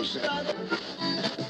Não sei.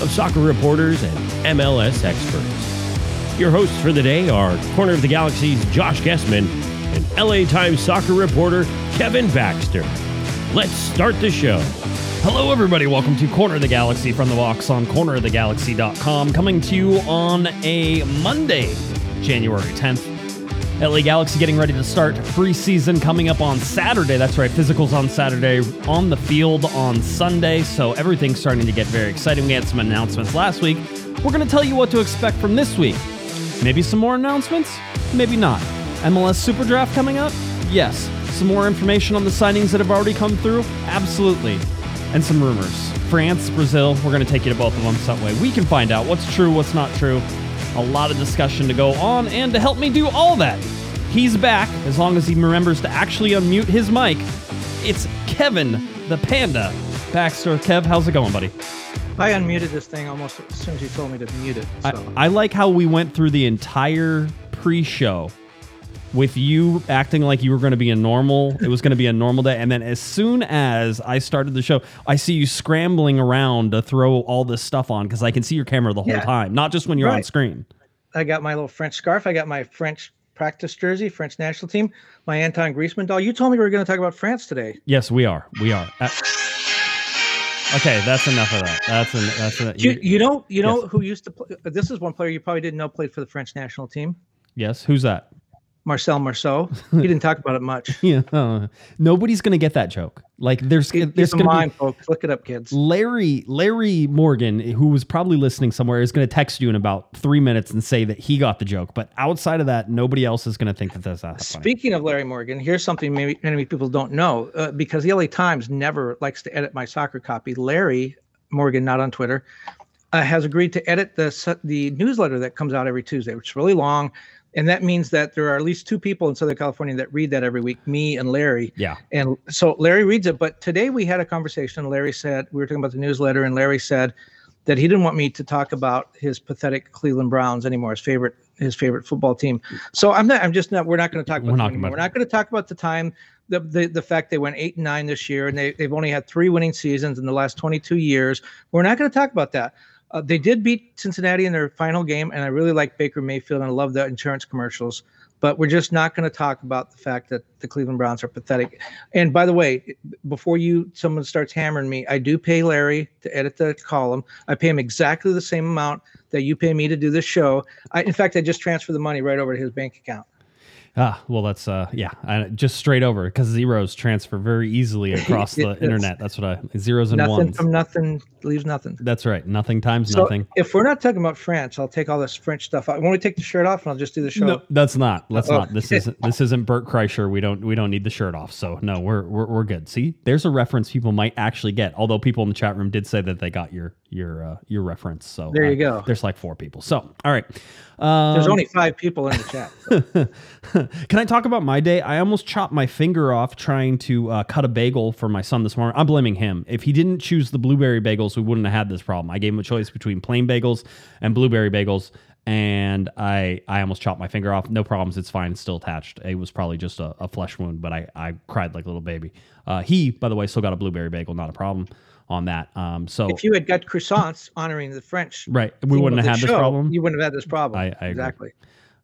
of soccer reporters and MLS experts. Your hosts for the day are Corner of the Galaxy's Josh Gessman and LA Times soccer reporter Kevin Baxter. Let's start the show. Hello, everybody. Welcome to Corner of the Galaxy from the box on cornerofthegalaxy.com, coming to you on a Monday, January 10th. LA Galaxy getting ready to start preseason coming up on Saturday. That's right, physicals on Saturday, on the field on Sunday. So everything's starting to get very exciting. We had some announcements last week. We're going to tell you what to expect from this week. Maybe some more announcements, maybe not. MLS Super Draft coming up? Yes. Some more information on the signings that have already come through? Absolutely. And some rumors. France, Brazil, we're going to take you to both of them some way. We can find out what's true, what's not true. A lot of discussion to go on, and to help me do all that, he's back, as long as he remembers to actually unmute his mic. It's Kevin the Panda Baxter. Kev, how's it going, buddy? I unmuted this thing almost as soon as you told me to mute it. So. I, I like how we went through the entire pre-show with you acting like you were going to be a normal. It was going to be a normal day, and then as soon as I started the show, I see you scrambling around to throw all this stuff on because I can see your camera the whole Yeah. time, not just when you're on screen. I got my little French scarf. I got my French practice jersey, French national team, my Anton Griezmann doll. You told me we were going to talk about France today. Yes, we are. We are. Uh, okay, that's enough of that. That's en- that's en- You, you know, you know Yes. who used to play? This is one player you probably didn't know played for the French national team, yes. Who's that? Marcel Marceau. He didn't talk about it much. Yeah, uh, nobody's gonna get that joke. Like there's Keep there's gonna mind, be folks. Look it up, kids. Larry Larry Morgan, who was probably listening somewhere, is gonna text you in about three minutes and say that he got the joke. But outside of that, nobody else is gonna think that that's that funny. Speaking of Larry Morgan, here's something maybe many people don't know uh, because the LA Times never likes to edit my soccer copy. Larry Morgan, not on Twitter, uh, has agreed to edit the the newsletter that comes out every Tuesday, which is really long, and that means that there are at least two people in Southern California that read that every week, me and Larry. Yeah. And so Larry reads it, but today we had a conversation. Larry said we were talking about the newsletter, and Larry said that he didn't want me to talk about his pathetic Cleveland Browns anymore, his favorite his favorite football team. So I'm not. I'm just not. We're not going to talk We're about. not gonna anymore. about We're not going to talk about the time. The, the, the fact they went eight and nine this year and they, they've only had three winning seasons in the last 22 years. We're not going to talk about that. Uh, they did beat Cincinnati in their final game, and I really like Baker Mayfield and I love the insurance commercials. But we're just not going to talk about the fact that the Cleveland Browns are pathetic. And by the way, before you someone starts hammering me, I do pay Larry to edit the column. I pay him exactly the same amount that you pay me to do this show. I, in fact, I just transfer the money right over to his bank account. Ah, well, that's uh, yeah, I, just straight over because zeros transfer very easily across the internet. That's what I zeros and nothing ones. from nothing leaves nothing. That's right. Nothing times So nothing. if we're not talking about France, I'll take all this French stuff out. When we take the shirt off, and I'll just do the show. No, that's not. Let's Oh. not. This isn't. This isn't Bert Kreischer. We don't. We don't need the shirt off. So no, we're we're, we're good. See, there's a reference people might actually get. Although people in the chat room did say that they got your your uh, your reference. So There you uh, go. There's like four people. So all right. Um, There's only five people in the chat. Can I talk about my day? I almost chopped my finger off trying to uh, cut a bagel for my son this morning. I'm blaming him. If he didn't choose the blueberry bagels, we wouldn't have had this problem. I gave him a choice between plain bagels and blueberry bagels, and I I almost chopped my finger off. No problems. It's fine. It's still attached. It was probably just a, a flesh wound, but I, I cried like a little baby. Uh, he, by the way, still got a blueberry bagel. Not a problem on that. Um, so if you had got croissants honoring the French, right, we wouldn't have had this problem. You wouldn't have had this problem. I- I agree.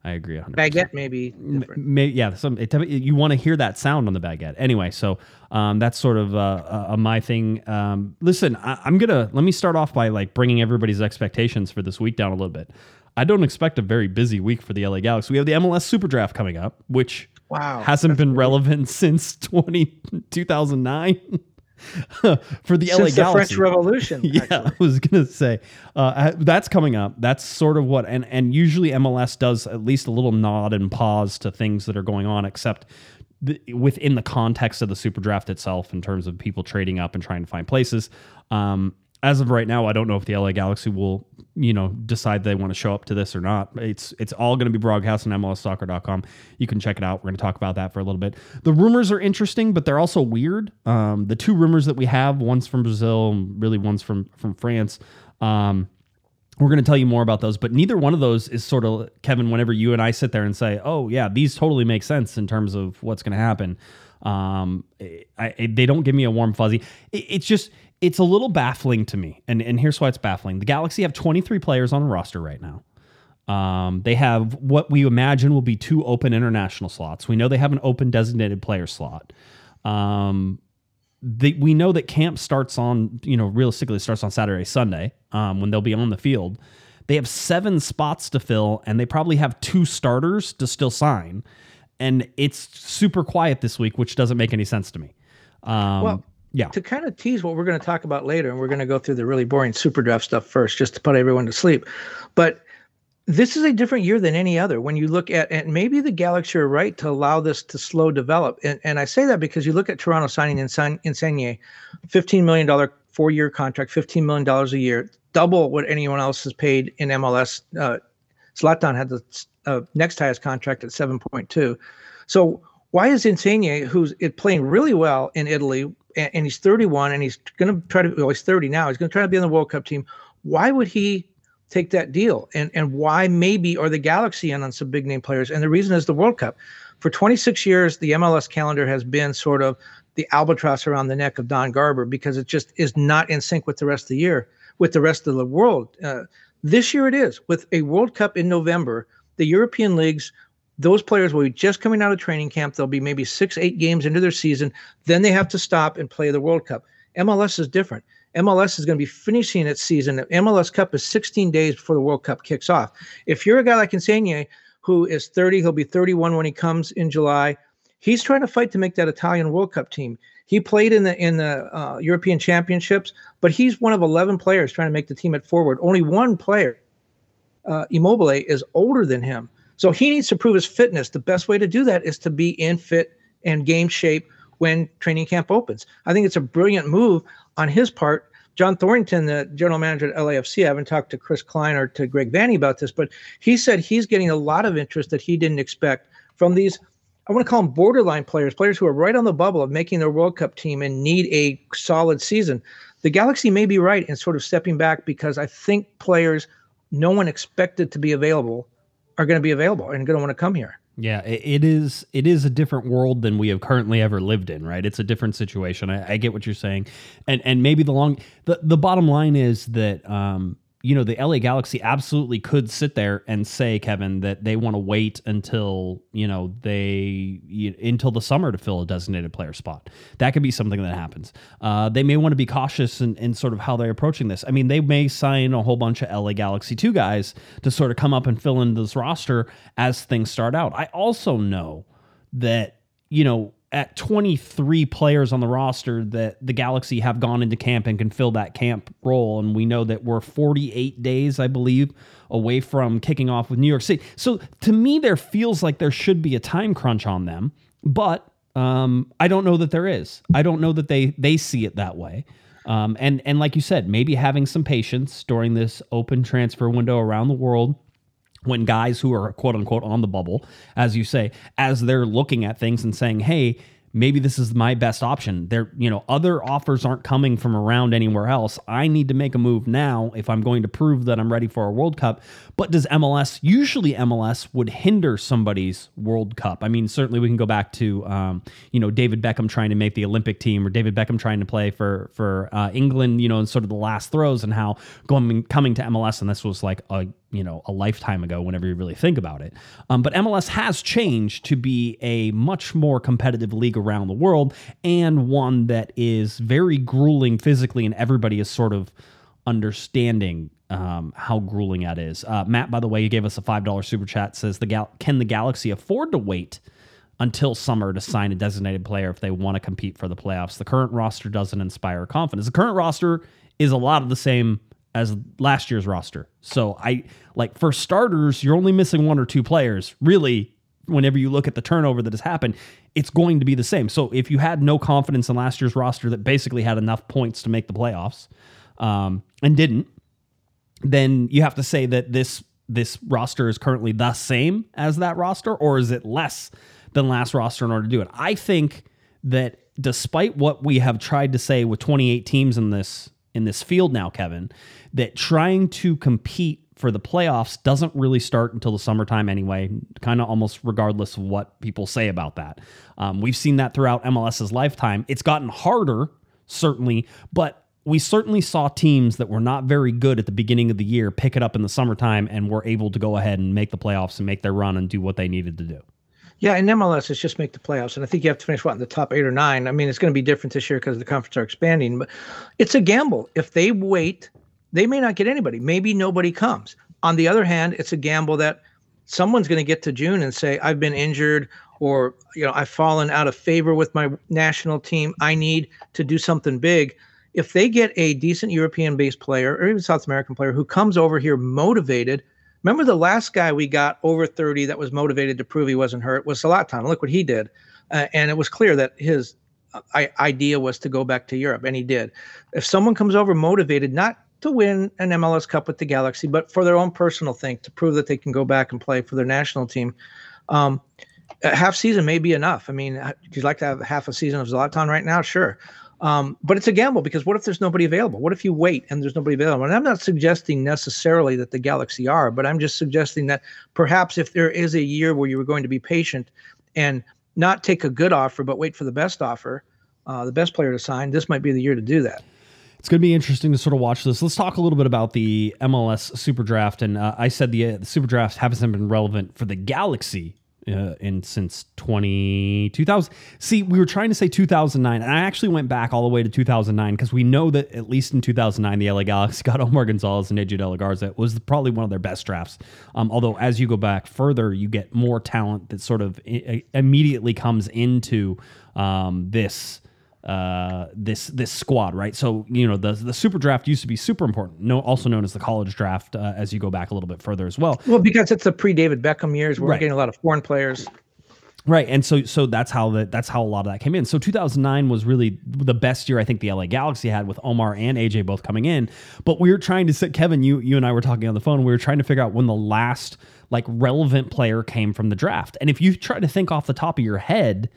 I agree. 100%. Baguette may be different. May, yeah, some it, you want to hear that sound on the baguette. Anyway, so um, that's sort of uh, uh, uh, my thing. Um, listen, I, I'm gonna let me start off by like bringing everybody's expectations for this week down a little bit. I don't expect a very busy week for the LA Galaxy. We have the MLS Super Draft coming up, which Wow, hasn't been relevant since 20, 2009 for the LA Since the Galaxy. French Revolution. Yeah, actually. I was gonna say uh, that's coming up. That's sort of what, and and usually MLS does at least a little nod and pause to things that are going on, except the, within the context of the Super Draft itself, in terms of people trading up and trying to find places. Um, as of right now, I don't know if the LA Galaxy will, you know, decide they want to show up to this or not. It's it's all going to be broadcast on MLSsoccer.com. You can check it out. We're going to talk about that for a little bit. The rumors are interesting, but they're also weird. Um, the two rumors that we have, one's from Brazil, really one's from from France. Um, we're going to tell you more about those, but neither one of those is sort of Kevin. Whenever you and I sit there and say, "Oh yeah, these totally make sense in terms of what's going to happen," um, I, I- they don't give me a warm fuzzy. It, it's just it's a little baffling to me, and and here's why it's baffling. The Galaxy have 23 players on the roster right now. Um, they have what we imagine will be two open international slots. We know they have an open designated player slot. Um, the, we know that camp starts on, you know, realistically starts on Saturday, Sunday, um, when they'll be on the field. They have seven spots to fill, and they probably have two starters to still sign. And it's super quiet this week, which doesn't make any sense to me. Um, Well, yeah, to kind of tease what we're going to talk about later, and we're going to go through the really boring super draft stuff first, just to put everyone to sleep. But this is a different year than any other. When you look at, and maybe the Galaxy are right to allow this to slow develop. And, and I say that because you look at Toronto signing Insigne, $15 million four year contract, $15 million a year, double what anyone else has paid in MLS. Uh, Zlatan had the uh, next highest contract at 7.2. So why is Insigne, who's playing really well in Italy, and, he's 31, and he's going to try to, well, he's 30 now, he's going to try to be on the World Cup team. Why would he take that deal? And and why maybe are the Galaxy in on some big name players? And the reason is the World Cup. For 26 years, the MLS calendar has been sort of the albatross around the neck of Don Garber because it just is not in sync with the rest of the year, with the rest of the world. Uh, this year it is with a World Cup in November. The European leagues, those players will be just coming out of training camp. They'll be maybe six, eight games into their season. Then they have to stop and play the World Cup. MLS is different. MLS is going to be finishing its season. The MLS Cup is 16 days before the World Cup kicks off. If you're a guy like Insigne, who is 30, he'll be 31 when he comes in July. He's trying to fight to make that Italian World Cup team. He played in the in the uh, European Championships, but he's one of 11 players trying to make the team at forward. Only one player, uh, Immobile, is older than him, so he needs to prove his fitness. The best way to do that is to be in fit and game shape when training camp opens. I think it's a brilliant move on his part. John Thorrington, the general manager at LAFC, I haven't talked to Chris Klein or to Greg Vanney about this, but he said he's getting a lot of interest that he didn't expect from these. I want to call them borderline players, players who are right on the bubble of making their World Cup team and need a solid season. The Galaxy may be right in sort of stepping back because I think players no one expected to be available are going to be available and going to want to come here. Yeah, it, is. It is a different world than we have currently ever lived in, right? It's a different situation. I, I get what you're saying, and and maybe the long the the bottom line is that um you know the LA Galaxy absolutely could sit there and say Kevin that they want to wait until you know they you, until the summer to fill a designated player spot. That could be something that happens. Uh, they may want to be cautious in, in sort of how they're approaching this. I mean, they may sign a whole bunch of LA Galaxy two guys to sort of come up and fill in this roster as things start out. I also know that you know at 23 players on the roster that the Galaxy have gone into camp and can fill that camp role and we know that we're 48 days I believe away from kicking off with New York City. So to me there feels like there should be a time crunch on them, but um, I don't know that there is. I don't know that they they see it that way. Um, and and like you said, maybe having some patience during this open transfer window around the world when guys who are quote unquote on the bubble, as you say, as they're looking at things and saying, hey, maybe this is my best option. There, you know, other offers aren't coming from around anywhere else. I need to make a move now if I'm going to prove that I'm ready for a World Cup. But does MLS usually MLS would hinder somebody's World Cup? I mean, certainly we can go back to um, you know David Beckham trying to make the Olympic team or David Beckham trying to play for for uh, England, you know, in sort of the last throws and how going coming to MLS and this was like a you know a lifetime ago whenever you really think about it. Um, but mls has changed to be a much more competitive league around the world and one that is very grueling physically and everybody is sort of understanding um, how grueling that is. Uh, matt by the way you gave us a $5 super chat says the gal- can the galaxy afford to wait until summer to sign a designated player if they want to compete for the playoffs? The current roster doesn't inspire confidence. The current roster is a lot of the same as last year's roster. So I like for starters, you're only missing one or two players. Really, whenever you look at the turnover that has happened, it's going to be the same. So if you had no confidence in last year's roster that basically had enough points to make the playoffs um, and didn't, then you have to say that this this roster is currently the same as that roster, or is it less than last roster in order to do it? I think that despite what we have tried to say with 28 teams in this in this field now, Kevin, that trying to compete for the playoffs doesn't really start until the summertime anyway, kind of almost regardless of what people say about that. Um, we've seen that throughout MLS's lifetime. It's gotten harder, certainly, but we certainly saw teams that were not very good at the beginning of the year pick it up in the summertime and were able to go ahead and make the playoffs and make their run and do what they needed to do. Yeah, in MLS, it's just make the playoffs, and I think you have to finish what in the top eight or nine. I mean, it's going to be different this year because the conference are expanding, but it's a gamble. If they wait, they may not get anybody. Maybe nobody comes. On the other hand, it's a gamble that someone's going to get to June and say, "I've been injured," or you know, "I've fallen out of favor with my national team. I need to do something big." If they get a decent European-based player or even South American player who comes over here motivated Remember the last guy we got over 30 that was motivated to prove he wasn't hurt was Zlatan. Look what he did. Uh, and it was clear that his uh, idea was to go back to Europe, and he did. If someone comes over motivated, not to win an MLS Cup with the Galaxy, but for their own personal thing, to prove that they can go back and play for their national team, um, a half season may be enough. I mean, uh, would you like to have half a season of Zlatan right now? Sure. Um, but it's a gamble because what if there's nobody available? What if you wait and there's nobody available? And I'm not suggesting necessarily that the Galaxy are, but I'm just suggesting that perhaps if there is a year where you were going to be patient and not take a good offer, but wait for the best offer, uh, the best player to sign, this might be the year to do that. It's going to be interesting to sort of watch this. Let's talk a little bit about the MLS Super Draft. And uh, I said the, uh, the Super Draft hasn't been relevant for the Galaxy uh, in since 20, 2000. See, we were trying to say 2009, and I actually went back all the way to 2009 because we know that at least in 2009, the LA Galaxy got Omar Gonzalez and AJ De La Garza. It was probably one of their best drafts. Um, although, as you go back further, you get more talent that sort of I- immediately comes into um, this uh, this this squad, right? So you know the the super draft used to be super important, no, also known as the college draft, uh, as you go back a little bit further as well. Well, because it's the pre David Beckham years, we're Right. getting a lot of foreign players. Right, and so so that's how that that's how a lot of that came in. So 2009 was really the best year I think the LA Galaxy had with Omar and AJ both coming in. But we were trying to sit Kevin, you you and I were talking on the phone. We were trying to figure out when the last like relevant player came from the draft. And if you try to think off the top of your head,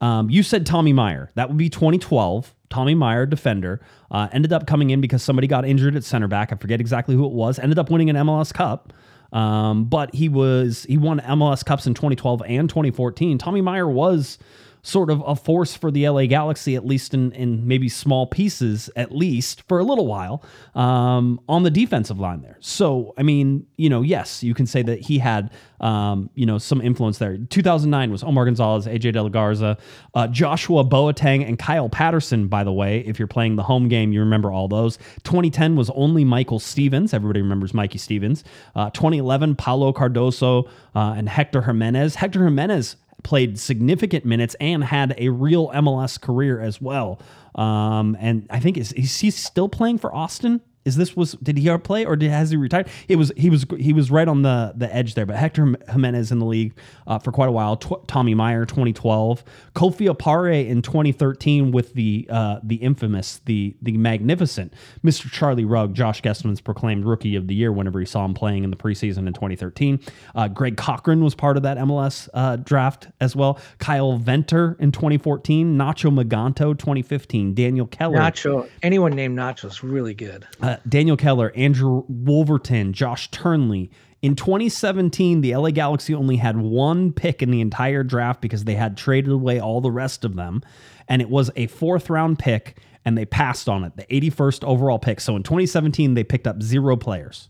um, you said Tommy Meyer. That would be 2012. Tommy Meyer, defender, uh, ended up coming in because somebody got injured at center back. I forget exactly who it was. Ended up winning an MLS Cup. Um, but he was he won MLS Cups in 2012 and 2014. Tommy Meyer was sort of a force for the LA Galaxy, at least in, in maybe small pieces, at least for a little while, um, on the defensive line there. So, I mean, you know, yes, you can say that he had, um, you know, some influence there. 2009 was Omar Gonzalez, AJ De La Garza, uh, Joshua Boateng, and Kyle Patterson, by the way. If you're playing the home game, you remember all those. 2010 was only Michael Stevens. Everybody remembers Mikey Stevens. Uh, 2011, Paulo Cardoso uh, and Hector Jimenez. Hector Jimenez played significant minutes and had a real MLS career as well. Um, and I think is, is he still playing for Austin? Is this was did he play or did has he retired? It was he was he was right on the the edge there. But Hector Jimenez in the league uh, for quite a while. Tw- Tommy Meyer 2012, Kofi Opare in 2013 with the uh, the infamous the the magnificent Mr. Charlie Rugg. Josh Gessman's proclaimed Rookie of the Year whenever he saw him playing in the preseason in 2013. Uh, Greg Cochran was part of that MLS uh, draft as well. Kyle Venter in 2014, Nacho Maganto 2015, Daniel Keller. Nacho, anyone named Nacho is really good. Daniel Keller, Andrew Wolverton, Josh Turnley. In 2017, the LA Galaxy only had one pick in the entire draft because they had traded away all the rest of them. And it was a fourth round pick, and they passed on it, the 81st overall pick. So in 2017, they picked up zero players.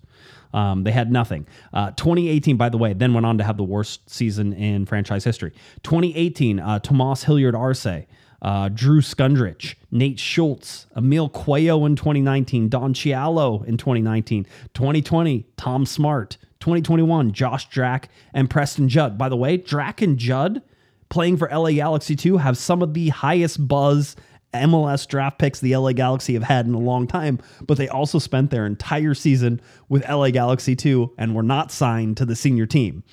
Um, they had nothing. Uh, 2018, by the way, then went on to have the worst season in franchise history. 2018, uh, Tomas Hilliard Arce, uh, Drew Skundrich, Nate Schultz, Emil Cuello in 2019, Don Cialo in 2019, 2020, Tom Smart, 2021, Josh Drack, and Preston Judd. By the way, Drack and Judd playing for LA Galaxy 2 have some of the highest buzz MLS draft picks the LA Galaxy have had in a long time, but they also spent their entire season with LA Galaxy 2 and were not signed to the senior team.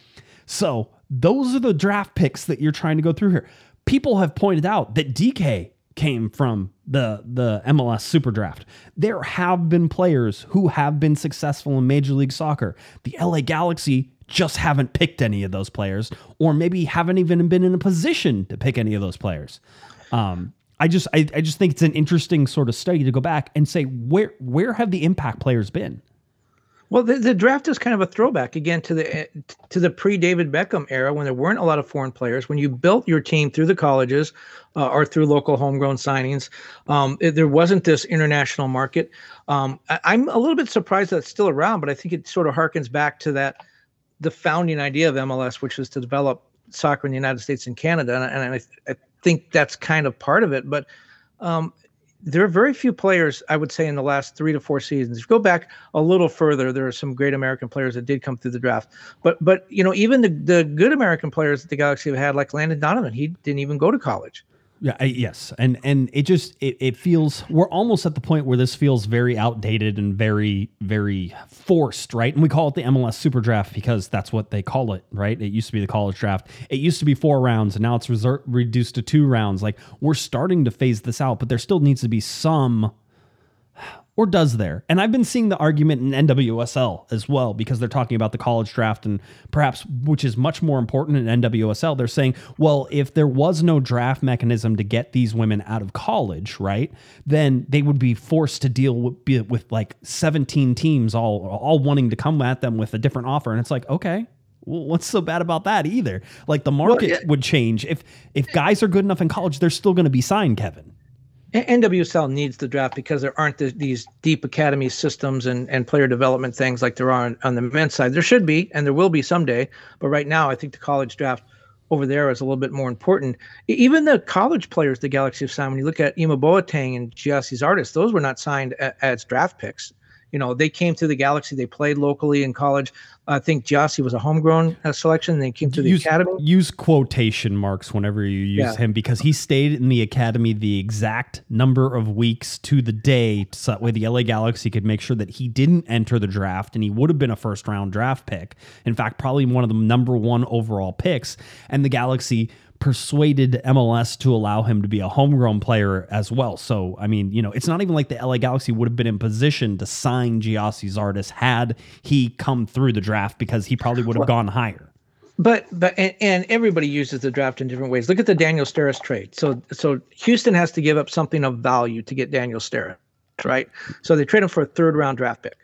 So, those are the draft picks that you're trying to go through here. People have pointed out that Dike came from the the MLS Super Draft. There have been players who have been successful in Major League Soccer. The LA Galaxy just haven't picked any of those players, or maybe haven't even been in a position to pick any of those players. Um, I just I, I just think it's an interesting sort of study to go back and say where where have the impact players been? Well, the, the draft is kind of a throwback again to the to the pre David Beckham era when there weren't a lot of foreign players. When you built your team through the colleges uh, or through local homegrown signings, um, it- there wasn't this international market. Um, I, I'm a little bit surprised that it's still around, but I think it sort of harkens back to that the founding idea of MLS, which was to develop soccer in the United States and Canada, and, and I, I think that's kind of part of it. But um, there are very few players, I would say, in the last three to four seasons. If you go back a little further, there are some great American players that did come through the draft. But but you know, even the the good American players that the Galaxy have had, like Landon Donovan, he didn't even go to college. Yeah, I, yes, and and it just it, it feels we're almost at the point where this feels very outdated and very very forced, right? And we call it the MLS Super Draft because that's what they call it, right? It used to be the college draft. It used to be four rounds, and now it's reser- reduced to two rounds. Like we're starting to phase this out, but there still needs to be some or does there? And I've been seeing the argument in NWSL as well because they're talking about the college draft and perhaps which is much more important in NWSL. They're saying, well, if there was no draft mechanism to get these women out of college, right, then they would be forced to deal with, be- with like 17 teams all all wanting to come at them with a different offer. And it's like, okay. Well, what's so bad about that either? Like the market yeah. would change if if guys are good enough in college, they're still going to be signed, Kevin. NWSL needs the draft because there aren't the, these deep academy systems and, and player development things like there are on, on the men's side. There should be, and there will be someday. But right now, I think the college draft over there is a little bit more important. Even the college players the Galaxy have signed, when you look at Ima Boateng and Gyasi Zardes, those were not signed as draft picks. You know, they came to the Galaxy, they played locally in college. I think Gyasi was a homegrown uh, selection. They came to the use, academy. use quotation marks whenever you use Yeah. him because he stayed in the academy the exact number of weeks to the day so that way the LA Galaxy could make sure that he didn't enter the draft and he would have been a first round draft pick. In fact, probably one of the number one overall picks. And the Galaxy persuaded MLS to allow him to be a homegrown player as well. So, I mean, you know, it's not even like the LA Galaxy would have been in position to sign Gyasi Zardes had he come through the draft because he probably would have gone higher. But but and, and everybody uses the draft in different ways. Look at the Daniel Steres trade. So so Houston has to give up something of value to get Daniel Steres, right? So they trade him for a third round draft pick.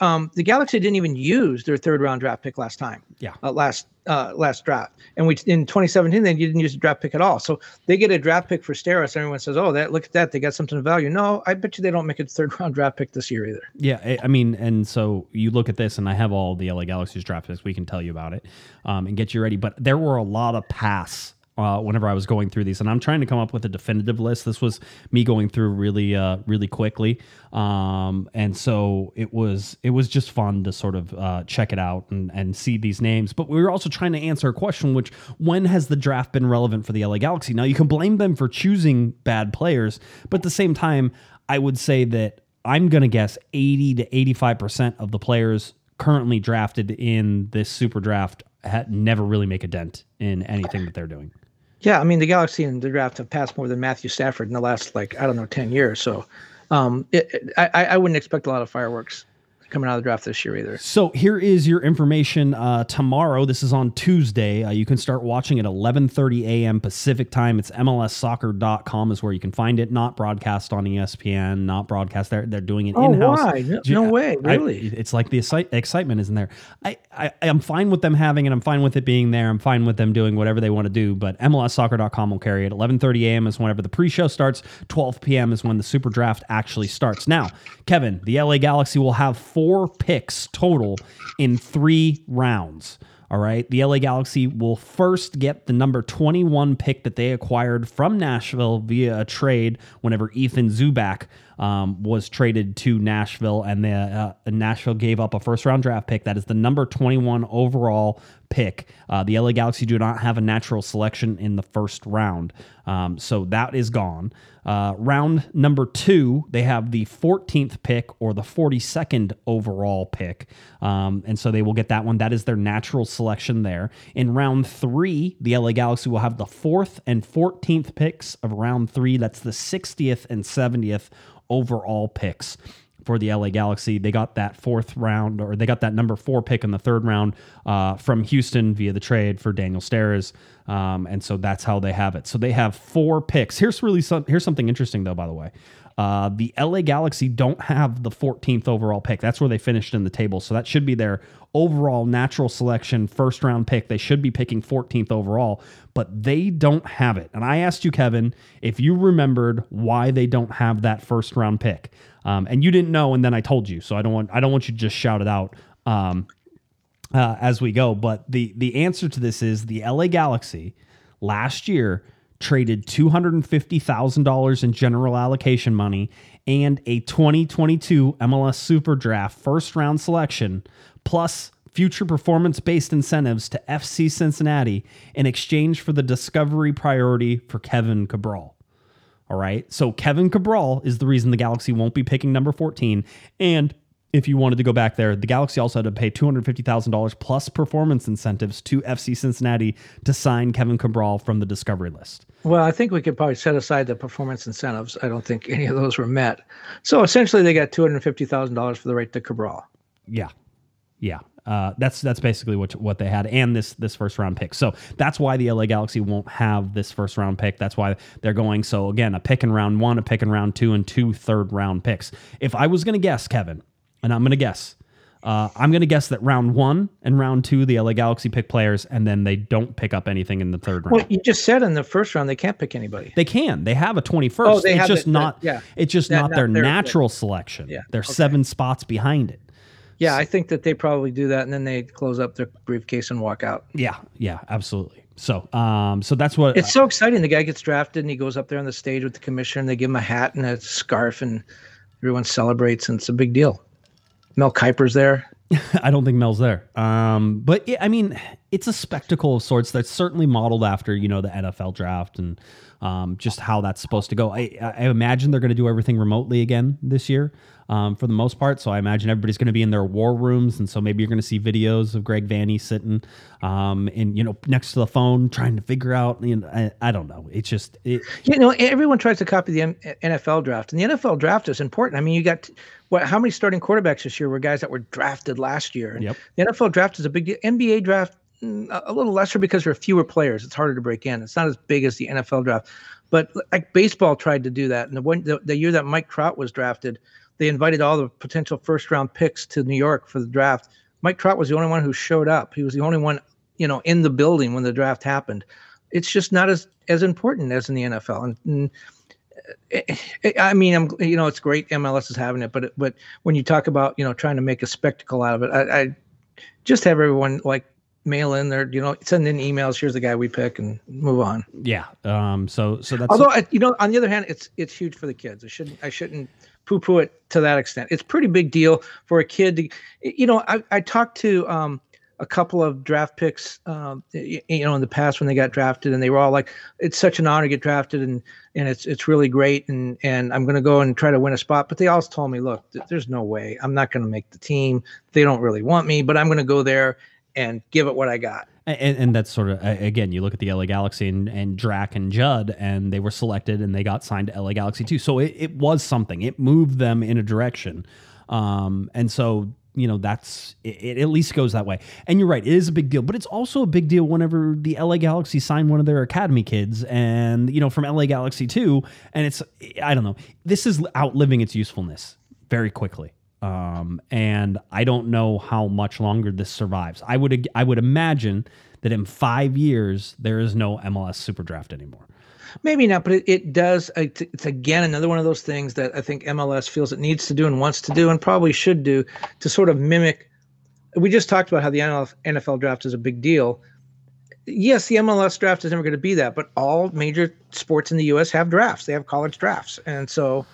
Um, the Galaxy didn't even use their third round draft pick last time. Yeah. Uh, last uh, last draft, and we in 2017 they didn't use a draft pick at all. So they get a draft pick for Steres. Everyone says, "Oh, that look at that, they got something of value." No, I bet you they don't make a third round draft pick this year either. Yeah, I- I mean, and so you look at this, and I have all the LA Galaxy's draft picks. We can tell you about it um, and get you ready. But there were a lot of pass uh, whenever I was going through these, and I'm trying to come up with a definitive list. This was me going through really, uh, really quickly, um, and so it was it was just fun to sort of uh, check it out and and see these names. But we were also trying to answer a question, which when has the draft been relevant for the LA Galaxy? Now you can blame them for choosing bad players, but at the same time, I would say that I'm going to guess 80 to 85% of the players currently drafted in this super draft never really make a dent in anything that they're doing. Yeah, I mean the Galaxy and the draft have passed more than Matthew Stafford in the last like I don't know ten years. So, um, it, it- I I wouldn't expect a lot of fireworks coming out of the draft this year either. So here is your information uh, tomorrow. This is on Tuesday. Uh, you can start watching at 11:30 a.m. Pacific time. It's MLSsoccer.com is where you can find it. Not broadcast on ESPN. Not broadcast. They're they're doing it Oh, in house. why? No- no way, really? it's like the excite- excitement isn't there. I, I I'm fine with them having it. I'm fine with it being there. I'm fine with them doing whatever they want to do. But MLSsoccer.com will carry it. 11:30 a.m. is whenever the pre-show starts. 12 p.m. is when the Super Draft actually starts. Now, Kevin, the LA Galaxy will have four four picks total in three rounds. All right. The LA Galaxy will first get the number 21 pick that they acquired from Nashville via a trade whenever Ethan Zubak um, was traded to Nashville, and the, uh, Nashville gave up a first round draft pick. That is the number 21 overall pick. Uh, the LA Galaxy do not have a natural selection in the first round. Um, so that is gone. Uh, round number two, they have the 14th pick or the 42nd overall pick. Um, and so they will get that one. That is their natural selection there. In round three, the LA Galaxy will have the fourth and 14th picks of round three. That's the 60th and 70th overall picks for the LA Galaxy. They got that fourth round, or they got that number four pick in the third round uh, from Houston via the trade for Daniel Steres, um, and so that's how they have it. So they have four picks. Here's really some, here's something interesting though, by the way. Uh, the LA Galaxy don't have the 14th overall pick. That's where they finished in the table. So that should be their overall natural selection first round pick. They should be picking 14th overall, but they don't have it. And I asked you, Kevin, if you remembered why they don't have that first round pick. Um, and you didn't know, and then I told you. So I don't want I don't want you to just shout it out um, uh, as we go. But the the answer to this is the LA Galaxy last year traded $250,000 in general allocation money and a 2022 MLS Super Draft first round selection plus future performance based incentives to FC Cincinnati in exchange for the discovery priority for Kevin Cabral. All right. So Kevin Cabral is the reason the Galaxy won't be picking number 14. And if you wanted to go back there, the Galaxy also had to pay $250,000 plus performance incentives to FC Cincinnati to sign Kevin Cabral from the discovery list. Well, I think we could probably set aside the performance incentives. I don't think any of those were met. So essentially, they got two hundred fifty thousand dollars for the right to Cabral. Yeah, yeah. Uh, that's that's basically what what they had, and this this first round pick. So that's why the LA Galaxy won't have this first round pick. That's why they're going. So again, a pick in round one, a pick in round two, and two third round picks. If I was going to guess, Kevin, and I'm going to guess, uh, I'm going to guess that round one and round two, the LA Galaxy pick players, and then they don't pick up anything in the third round. Well, you just said in the first round they can't pick anybody. They can. They have a 21st. Oh, they it's have just the- the- not. yeah. It's just That- not their their- natural selection. Yeah, They're okay. seven spots behind it. Yeah, I think that they probably do that, and then they close up their briefcase and walk out. Yeah, yeah, absolutely. So, um, so that's what It's so exciting. The guy gets drafted, and he goes up there on the stage with the commissioner, and they give him a hat and a scarf, and everyone celebrates, and it's a big deal. Mel Kiper's there. I don't think Mel's there. Um, but I mean, it's a spectacle of sorts that's certainly modeled after you know the NFL draft and um, just how that's supposed to go. I, I imagine they're going to do everything remotely again this year um, for the most part. So I imagine everybody's going to be in their war rooms, and so maybe you're going to see videos of Greg Vanney sitting um, in you know next to the phone trying to figure out. You know, I, I don't know. It's just it, You know, everyone tries to copy the M- NFL draft, and the NFL draft is important. I mean, you got what? How many starting quarterbacks this year were guys that were drafted last year? And Yep. The NFL draft is a big deal. NBA draft mm, a a little lesser because there are fewer players. It's harder to break in. It's not as big as the NFL draft. But like baseball tried to do that, and the one the, the year that Mike Trout was drafted, they invited all the potential first round picks to New York for the draft. Mike Trout was the only one who showed up. He was the only one, you know, in the building when the draft happened. It's just not as as important as in the NFL. And, and eh, I mean, I'm you know, it's great MLS is having it, but but when you talk about you know trying to make a spectacle out of it, I, I just have everyone like mail in their you know send in emails. Here's the guy we pick and move on. yeah. Um, so so that's Although I- you know, on the other hand, it's it's huge for the kids. I shouldn't I shouldn't poo-poo it to that extent. It's pretty big deal for a kid to, you know. I I talked to um a couple of draft picks, um, y- you know, in the past when they got drafted, and they were all like, "It's such an honor to get drafted, and and it's it's really great, and and I'm going to go and try to win a spot." But they all told me, "Look, th- there's no way I'm not going to make the team. They don't really want me, but I'm going to go there and give it what I got." And, and that's sort of again, you look at the LA Galaxy and, and Drack and Judd, and they were selected and they got signed to LA Galaxy too. So it, it was something. It moved them in a direction, um, and so you know that's it, it. At least goes that way. And you're right, it is a big deal, but it's also a big deal whenever the LA Galaxy sign one of their academy kids, and you know from LA Galaxy too. And it's I don't know. This is outliving its usefulness very quickly. Um, and I don't know how much longer this survives. I would I would imagine that in five years there is no MLS Super Draft anymore. Maybe not, but it, it does. It's it's again another one of those things that I think MLS feels it needs to do and wants to do and probably should do to sort of mimic. We just talked about how the NFL draft is a big deal. Yes, the MLS draft is never going to be that, but all major sports in the U.S. have drafts. They have college drafts, and so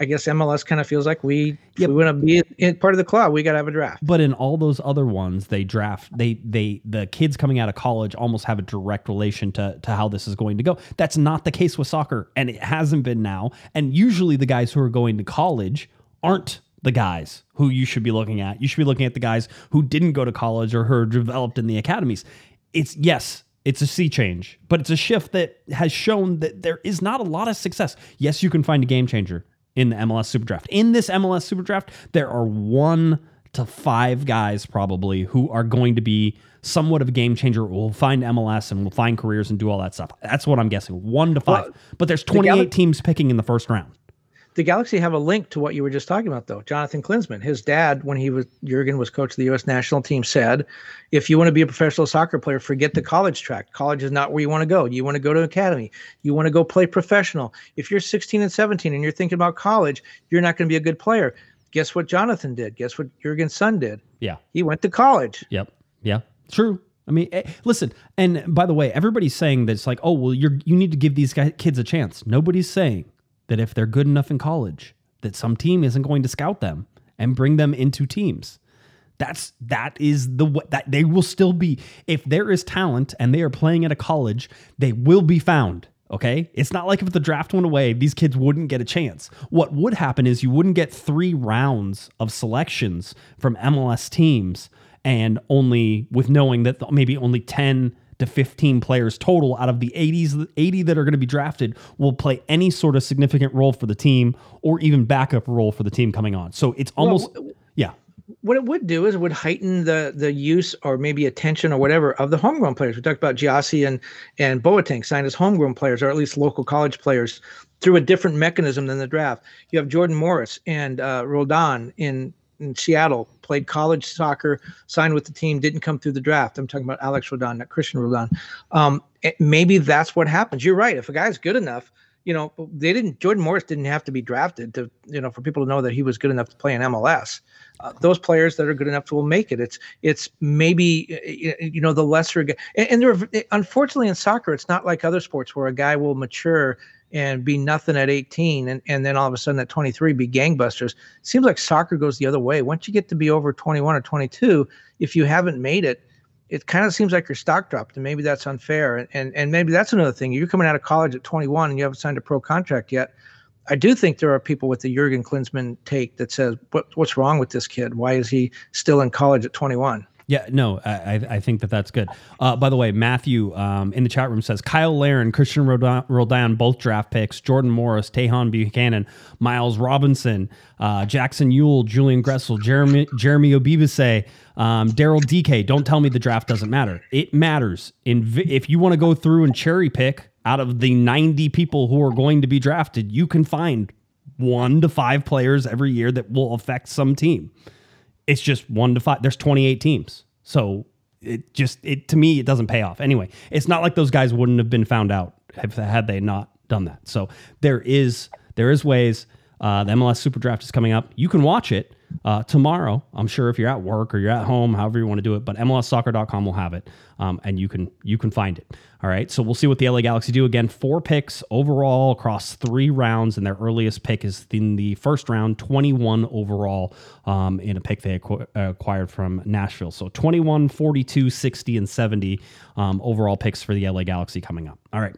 I guess MLS kind of feels like we if we want to be in part of the club. We got to have a draft. But in all those other ones, they draft they they the kids coming out of college almost have a direct relation to to how this is going to go. That's not the case with soccer, and it hasn't been now. And usually, the guys who are going to college aren't the guys who you should be looking at. You should be looking at the guys who didn't go to college or who are developed in the academies. It's yes, it's a sea change, but it's a shift that has shown that there is not a lot of success. Yes, you can find a game changer in the MLS Super Draft. In this MLS Super Draft, there are one to five guys probably who are going to be somewhat of a game changer. We'll find MLS and we'll find careers and do all that stuff. That's what I'm guessing. One to five. Well, but there's 28 Gal- teams picking in the first round. The Galaxy have a link to what you were just talking about, though. Jonathan Klinsmann, his dad, when he was Jurgen was coach of the U.S. national team, said, "If you want to be a professional soccer player, forget the college track. College is not where you want to go. You want to go to academy. You want to go play professional. If you're 16 and 17 and you're thinking about college, you're not going to be a good player." Guess what Jonathan did? Guess what Jurgen's son did? Yeah. He went to college. Yep. Yeah. True. I mean, eh, listen. And by the way, everybody's saying that it's like, oh, well, you're you need to give these guys, kids a chance. Nobody's saying that if they're good enough in college, that some team isn't going to scout them and bring them into teams. That's that is the that they will still be if there is talent and they are playing at a college, they will be found. Okay, it's not like if the draft went away, these kids wouldn't get a chance. What would happen is you wouldn't get three rounds of selections from MLS teams, and only with knowing that maybe only ten to 15 players total out of the 80s 80 that are going to be drafted will play any sort of significant role for the team or even backup role for the team coming on. So it's almost yeah. what it would do is it would heighten the the use or maybe attention or whatever of the homegrown players. We talked about Gyasi and and Boateng signed as homegrown players or at least local college players through a different mechanism than the draft. You have Jordan Morris and uh, Roldan in in Seattle, played college soccer, signed with the team, didn't come through the draft. I'm talking about Alex Roldan, not Cristian Roldan. Um, maybe that's what happens. You're right. If a guy's good enough, you know, they didn't. Jordan Morris didn't have to be drafted to, you know, for people to know that he was good enough to play in MLS. Uh, those players that are good enough will make it. It's it's maybe uh, you know the lesser guy. And, and there, are- unfortunately, in soccer, it's not like other sports where a guy will mature and be nothing at 18 and, and then all of a sudden at 23 be gangbusters. Seems like soccer goes the other way. Once you get to be over 21 or 22, if you haven't made it, it kind of seems like your stock dropped, and maybe that's unfair. And, and and maybe that's another thing. You're coming out of college at 21 and you haven't signed a pro contract yet. I do think there are people with the Jurgen Klinsmann take that says, "What what's wrong with this kid? Why is he still in college at 21?" Yeah, no, I, I- think that that's good. Uh, by the way, Matthew um, in the chat room says Kyle Laren, Cristian Roldan, both draft picks, Jordan Morris, Tajon Buchanan, Miles Robinson, uh, Jackson Yueill, Julian Gressel, Jeremy Jeremy Ebobisse, um, Daryl Dike. Don't tell me the draft doesn't matter. It matters. In if you want to go through and cherry pick out of the 90 people who are going to be drafted, you can find one to five players every year that will affect some team it's just one to five. There's 28 teams. So it just it to me it doesn't pay off. Anyway, it's not like those guys wouldn't have been found out if, had they not done that. So there is there is ways. Uh, the MLS Super Draft is coming up. You can watch it uh, tomorrow. I'm sure if you're at work or you're at home, however you want to do it. But MLSsoccer.com will have it, um, and you can you can find it. All right. So we'll see what the LA Galaxy do. Again, four picks overall across three rounds, and their earliest pick is in the first round, 21 overall um, in a pick they acqu- acquired from Nashville. So 21, 42, 60, and 70 um, overall picks for the LA Galaxy coming up. All right.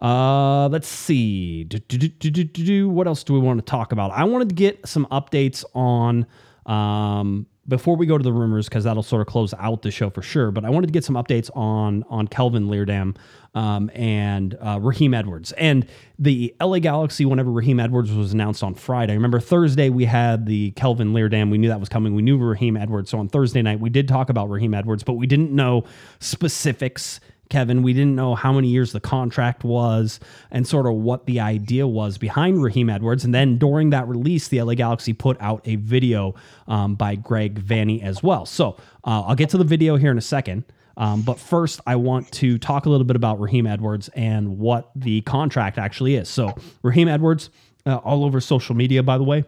Uh, let's see. Do, do, do. What else do we want to talk about? I wanted to get some updates on um, before we go to the rumors because that'll sort of close out the show for sure. But I wanted to get some updates on on Kelvin Leerdam um, and uh, Raheem Edwards and the LA Galaxy. Whenever Raheem Edwards was announced on Friday, remember Thursday we had the Kelvin Leerdam. We knew that was coming. We knew Raheem Edwards. So on Thursday night we did talk about Raheem Edwards, but we didn't know specifics. Kevin, we didn't know how many years the contract was and sort of what the idea was behind Raheem Edwards. And then during that release, the LA Galaxy put out a video um, by Greg Vanney as well. So uh, I'll get to the video here in a second. Um, but first, I want to talk a little bit about Raheem Edwards and what the contract actually is. So, Raheem Edwards, uh, all over social media, by the way.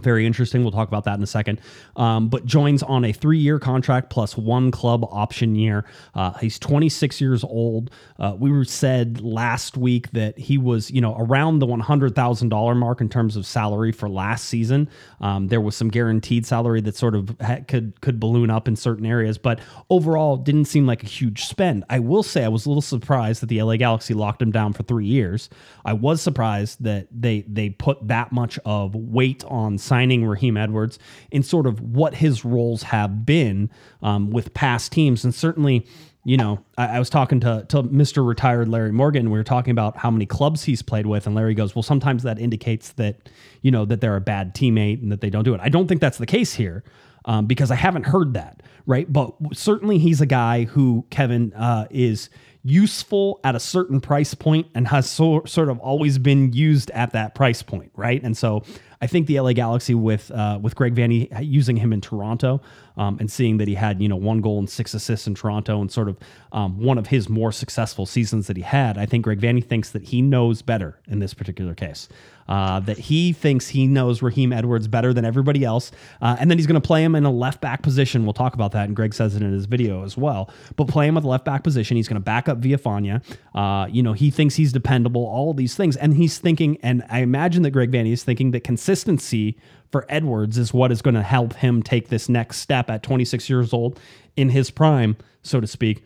Very interesting. We'll talk about that in a second. Um, but joins on a three year contract plus one club option year. Uh, he's 26 years old. Uh, we were said last week that he was, you know, around the $100,000 mark in terms of salary for last season. Um, there was some guaranteed salary that sort of ha- could could balloon up in certain areas, but overall didn't seem like a huge spend. I will say I was a little surprised that the LA Galaxy locked him down for three years. I was surprised that they they put that much of weight on signing Raheem Edwards in sort of what his roles have been um, with past teams, and certainly. You know, I, I was talking to, to Mr. Retired Larry Morgan. We were talking about how many clubs he's played with, and Larry goes, "Well, sometimes that indicates that, you know, that they're a bad teammate and that they don't do it." I don't think that's the case here, um, because I haven't heard that, right? But certainly he's a guy who Kevin uh, is useful at a certain price point and has so, sort of always been used at that price point, right? And so I think the LA Galaxy with uh, with Greg Vanney using him in Toronto um, and seeing that he had you know one goal and six assists in Toronto and sort of um, one of his more successful seasons that he had, I think Greg Vanney thinks that he knows better in this particular case. Uh, that he thinks he knows Raheem Edwards better than everybody else, uh, and then he's going to play him in a left back position. We'll talk about that, and Greg says it in his video as well. But play him with left back position. He's going to back up Villafaña. Uh, you know, he thinks he's dependable. All these things, and he's thinking, and I imagine that Greg Vanney is thinking that consistency for Edwards is what is going to help him take this next step at 26 years old in his prime, so to speak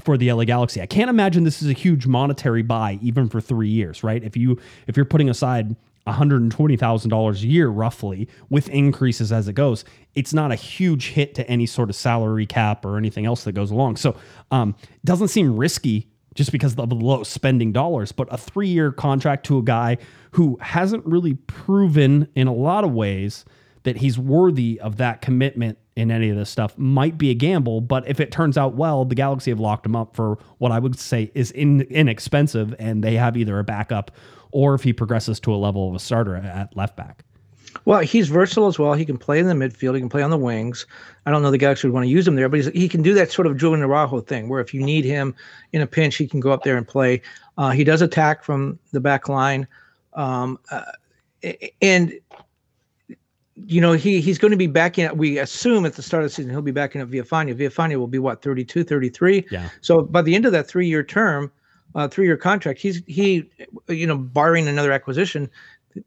for the LA Galaxy. I can't imagine this is a huge monetary buy even for 3 years, right? If you if you're putting aside $120,000 a year roughly with increases as it goes, it's not a huge hit to any sort of salary cap or anything else that goes along. So, um doesn't seem risky just because of the low spending dollars, but a 3-year contract to a guy who hasn't really proven in a lot of ways that he's worthy of that commitment in any of this stuff might be a gamble, but if it turns out well, the Galaxy have locked him up for what I would say is in, inexpensive, and they have either a backup or if he progresses to a level of a starter at left back. Well, he's versatile as well. He can play in the midfield. He can play on the wings. I don't know the Galaxy would want to use him there, but he can do that sort of Julian Araujo thing, where if you need him in a pinch, he can go up there and play. Uh, he does attack from the back line, um, uh, and you know he he's going to be backing up. We assume at the start of the season he'll be backing up Villafaña. Villafaña will be what 32, 33. Yeah. So by the end of that three year term, uh, three year contract, he's he, you know, barring another acquisition,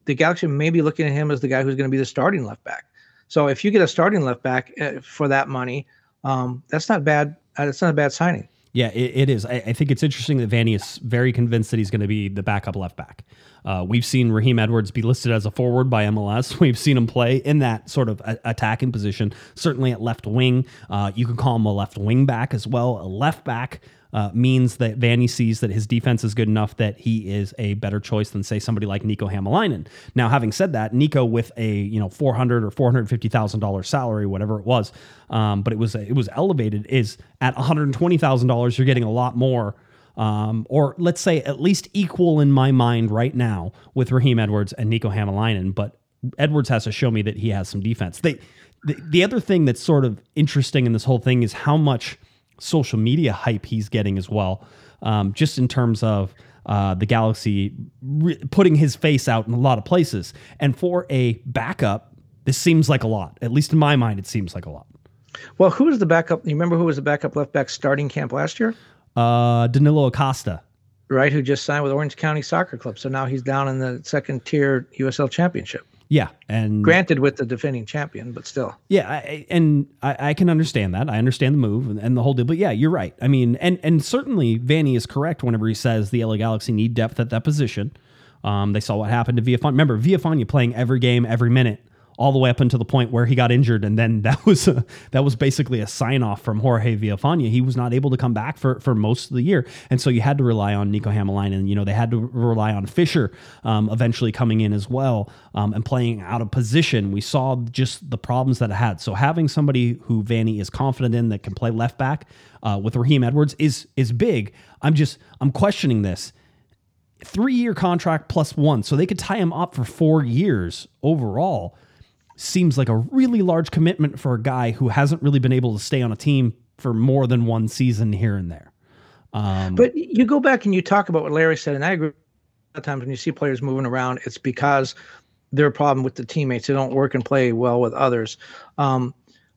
the Galaxy may be looking at him as the guy who's going to be the starting left back. So if you get a starting left back uh, for that money, um, that's not bad. Uh, that's not a bad signing. Yeah, it, it is. I, I think it's interesting that Vanney is very convinced that he's going to be the backup left back. Uh, we've seen Raheem Edwards be listed as a forward by MLS. We've seen him play in that sort of a- attacking position, certainly at left wing. Uh, you could call him a left wing back as well. A left back uh, means that Vanney sees that his defense is good enough that he is a better choice than say somebody like Nico Hamalainen. Now, having said that, Nico with a you know four hundred or four hundred fifty thousand dollars salary, whatever it was, um, but it was it was elevated. Is at one hundred twenty thousand dollars, you're getting a lot more um, or let's say at least equal in my mind right now with Raheem Edwards and Nico Hamalainen. But Edwards has to show me that he has some defense. They, the, the other thing that's sort of interesting in this whole thing is how much social media hype he's getting as well, um, just in terms of. Uh, the Galaxy re- putting his face out in a lot of places. And for a backup, this seems like a lot. At least in my mind, it seems like a lot. Well, who was the backup? You remember who was the backup left back starting camp last year? Uh, Danilo Acosta. Right, who just signed with Orange County Soccer Club. So now he's down in the second tier USL Championship. Yeah, and Granted, with the defending champion, but still. Yeah, I, and I, I can understand that. I understand the move and, and the whole deal. But yeah, you're right. I mean, and and certainly Vanney is correct whenever he says the LA Galaxy need depth at that position. Um, they saw what happened to Villafaña. Remember, Villafaña playing every game, every minute, all the way up until the point where he got injured, and then that was a, that was basically a sign off from Jorge Villafaña. He was not able to come back for for most of the year, and so you had to rely on Nico Hamalainen. You know, they had to rely on Fisher um, eventually coming in as well um, and playing out of position. We saw just the problems that it had. So having somebody who Vanney is confident in that can play left back uh, with Raheem Edwards is is big. I'm just I'm questioning this three year contract plus one, so they could tie him up for four years overall. Seems like a really large commitment for a guy who hasn't really been able to stay on a team for more than one season here and there. Um, But you go back and you talk about what Larry said, and I agree. A lot of times when you see players moving around, it's because they're a problem with the teammates. They don't work and play well with others. Um,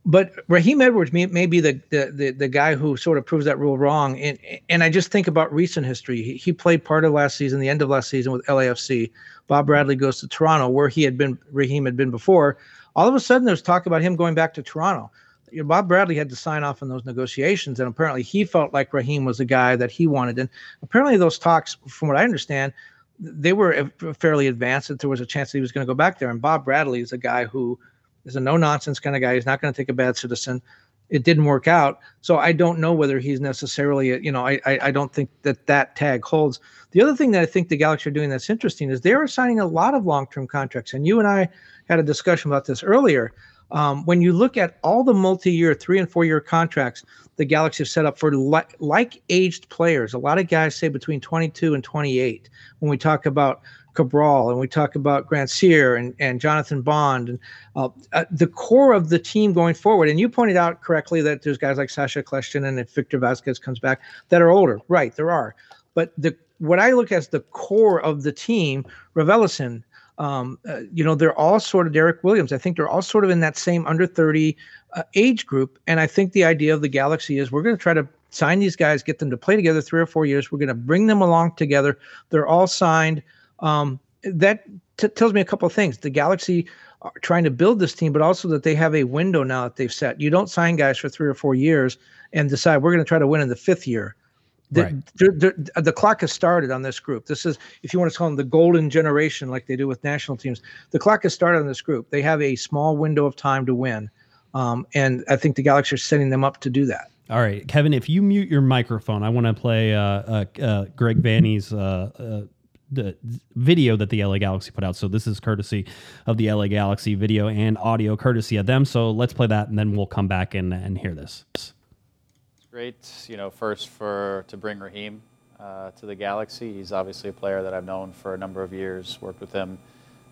but Raheem Edwards may, may be the, the the the guy who sort of proves that rule wrong. And and I just think about recent history. He, he played part of last season, the end of last season with LAFC. Bob Bradley goes to Toronto, where he had been Raheem had been before. All of a sudden, there's talk about him going back to Toronto. You know, Bob Bradley had to sign off on those negotiations, and apparently he felt like Raheem was the guy that he wanted. And apparently, those talks, from what I understand, they were fairly advanced that there was a chance that he was going to go back there. And Bob Bradley is a guy who is a no nonsense kind of guy. He's not going to take a bad citizen. It didn't work out, so I don't know whether he's necessarily. You know, I, I I don't think that that tag holds. The other thing that I think the Galaxy are doing that's interesting is they're signing a lot of long term contracts. And you and I had a discussion about this earlier. Um, when you look at all the multi-year, three and four-year contracts the Galaxy have set up for li- like-aged players, a lot of guys say between 22 and 28. When we talk about Cabral and we talk about Grandsir and, and Jonathan Bond and uh, uh, the core of the team going forward. And you pointed out correctly that there's guys like Sacha Kljestan and if Victor Vasquez comes back that are older. Right, there are. But the what I look at as the core of the team, Raveloson, um, uh, you know, they're all sort of Derrick Williams. I think they're all sort of in that same under 30 uh, age group. And I think the idea of the Galaxy is we're going to try to sign these guys, get them to play together three or four years. We're going to bring them along together. They're all signed. Um, that t- tells me a couple of things. The Galaxy are trying to build this team, but also that they have a window now that they've set. You don't sign guys for three or four years and decide we're going to try to win in the fifth year. The, Right. they're- they're- the clock has started on this group. This is, if you want to call them the golden generation, like they do with national teams, the clock has started on this group. They have a small window of time to win. Um, and I think the Galaxy are setting them up to do that. All right, Kevin, if you mute your microphone, I want to play uh, uh, uh, Greg Vanney's uh, uh, the video that the LA Galaxy put out. So this is courtesy of the LA Galaxy video and audio courtesy of them. So let's play that, and then we'll come back and, and hear this. It's great, you know, first for to bring Raheem uh, to the Galaxy. He's obviously a player that I've known for a number of years. Worked with him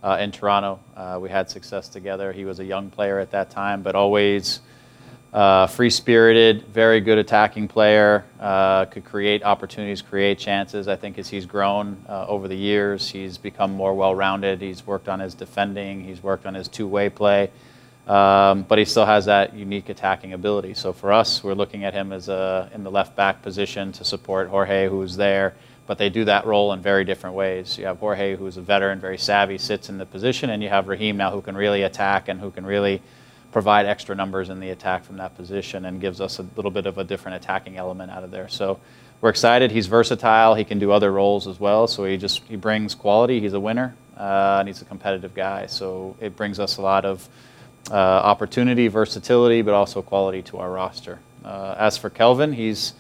uh, in Toronto. Uh, we had success together. He was a young player at that time, but always uh, free-spirited, very good attacking player. Uh, could create opportunities, create chances. I think as he's grown uh, over the years, he's become more well-rounded. He's worked on his defending. He's worked on his two-way play. Um, but he still has that unique attacking ability. So for us, we're looking at him as a in the left back position to support Jorge, who's there. But they do that role in very different ways. You have Jorge, who's a veteran, very savvy, sits in the position, and you have Raheem now, who can really attack and who can really provide extra numbers in the attack from that position and gives us a little bit of a different attacking element out of there. So we're excited. He's versatile. He can do other roles as well. So he just he brings quality. He's a winner uh, and he's a competitive guy. So it brings us a lot of uh, opportunity, versatility, but also quality to our roster. Uh, as for Kelvin, he's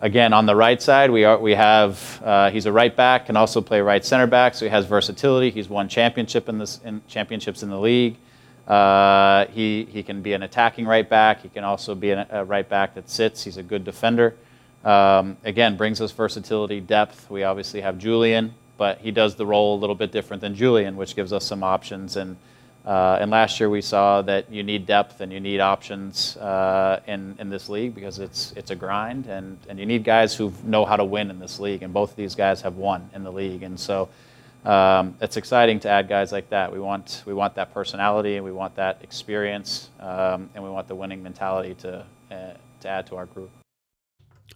again on the right side. We are we have uh, he's a right back, can also play right center back, so he has versatility. He's won championship in this in championships in the league. Uh, he he can be an attacking right back. He can also be an, a right back that sits. He's a good defender. Um, again, brings us versatility, depth. We obviously have Julian, but he does the role a little bit different than Julian, which gives us some options and. Uh, and last year we saw that you need depth and you need options uh, in, in this league because it's, it's a grind and, and you need guys who know how to win in this league. And both of these guys have won in the league. And so um, it's exciting to add guys like that. We want, we want that personality we want that experience um, and we want the winning mentality to, uh, to add to our group.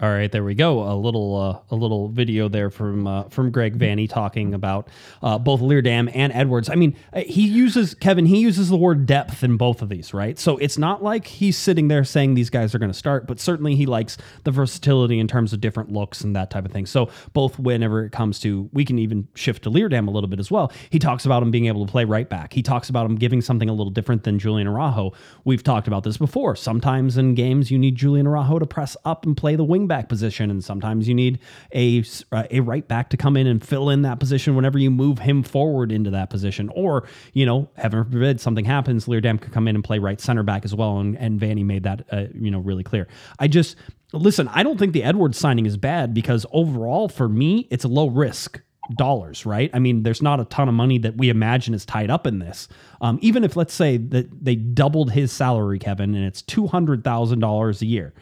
All right, there we go. A little uh, a little video there from uh, from Greg Vanney talking about uh, both Leerdam and Edwards. I mean, uh, he uses Kevin. He uses the word depth in both of these, right? So it's not like he's sitting there saying these guys are going to start, but certainly he likes the versatility in terms of different looks and that type of thing. So both whenever it comes to, we can even shift to Leerdam a little bit as well. He talks about him being able to play right back. He talks about him giving something a little different than Julian Araujo. We've talked about this before. Sometimes in games you need Julian Araujo to press up and play the wing back position, and sometimes you need a uh, a right back to come in and fill in that position whenever you move him forward into that position. Or you know, heaven forbid something happens, Leerdam could come in and play right center back as well, and, and Vanney made that uh, you know really clear. I just listen. I don't think the Edwards signing is bad because overall for me it's a low risk dollars, right? I mean, there's not a ton of money that we imagine is tied up in this. Um, even if let's say that they doubled his salary, Kevin, and it's two hundred thousand dollars a year.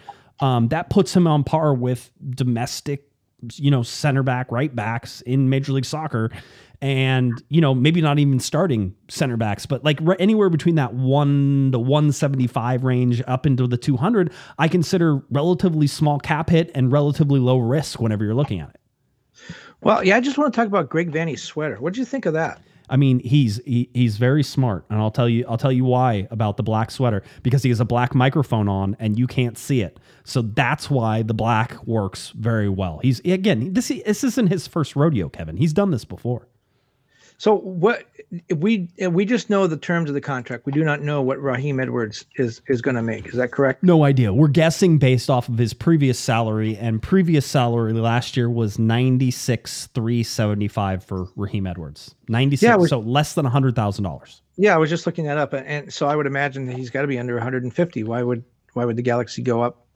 Um, that puts him on par with domestic, you know, center back, right backs in Major League Soccer. And, you know, maybe not even starting center backs, but like anywhere between that one to 175 range up into the 200, I consider relatively small cap hit and relatively low risk whenever you're looking at it. Well, yeah, I just want to talk about Greg Vanney's sweater. What did you think of that? I mean, he's he, he's very smart, and I'll tell you I'll tell you why about the black sweater because he has a black microphone on and you can't see it. So that's why the black works very well. He's again this this isn't his first rodeo, Kevin. He's done this before. So what we we just know the terms of the contract. We do not know what Raheem Edwards is is going to make. Is that correct? No idea. We're guessing based off of his previous salary, and previous salary last year was ninety six three seventy five for Raheem Edwards. Ninety six, Yeah, so less than hundred thousand dollars. Yeah, I was just looking that up, and, and so I would imagine that he's got to be under 150. Why would why would the Galaxy go up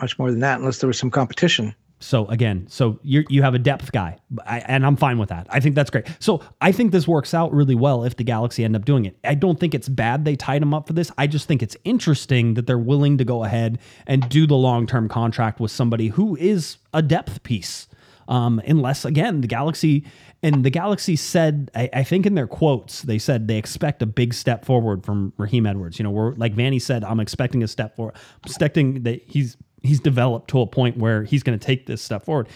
much more than that unless there was some competition? So again, so you you have a depth guy, I, and I'm fine with that. I think that's great. So I think this works out really well if the Galaxy end up doing it. I don't think it's bad they tied him up for this. I just think it's interesting that they're willing to go ahead and do the long term contract with somebody who is a depth piece. Um, unless again the Galaxy and the Galaxy said, I, I think in their quotes they said they expect a big step forward from Raheem Edwards. You know, we're like Vanney said, I'm expecting a step forward. Expecting that he's he's developed to a point where he's going to take this step forward.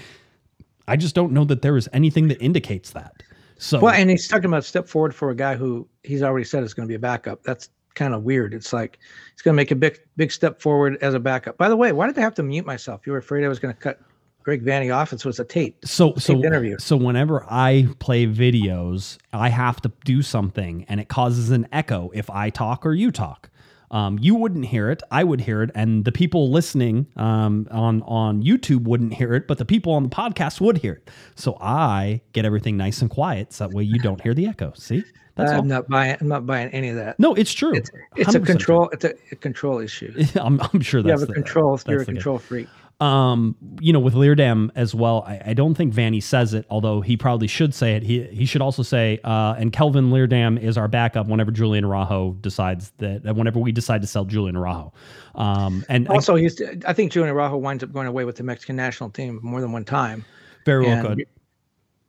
I just don't know that there is anything that indicates that. So Well, and he's talking about step forward for a guy who he's already said is going to be a backup. That's kind of weird. It's like he's going to make a big big step forward as a backup. By the way, why did I have to mute myself? You were afraid I was going to cut Greg Vanney off. It was a tape. so so interview. so whenever I play videos, I have to do something, and it causes an echo if I talk or you talk. Um, you wouldn't hear it, I would hear it, and the people listening um, on on YouTube wouldn't hear it, but the people on the podcast would hear it. So I get everything nice and quiet, so that way you don't hear the echo. See, that's all. I'm not buying. I'm not buying any of that. No, it's true. It's it's a 100% control. It's a, a control issue. I'm, I'm sure You that's have a the- control. You're a control freak. Um, you know, with Leerdam as well, I, I don't think Vanney says it, although he probably should say it. He he should also say, uh, and Kelvin Leerdam is our backup whenever Julian Araujo decides that, whenever we decide to sell Julian Araujo. Um, and I- Also, he's. I think Julian Araujo winds up going away with the Mexican national team more than one time. very well could. you-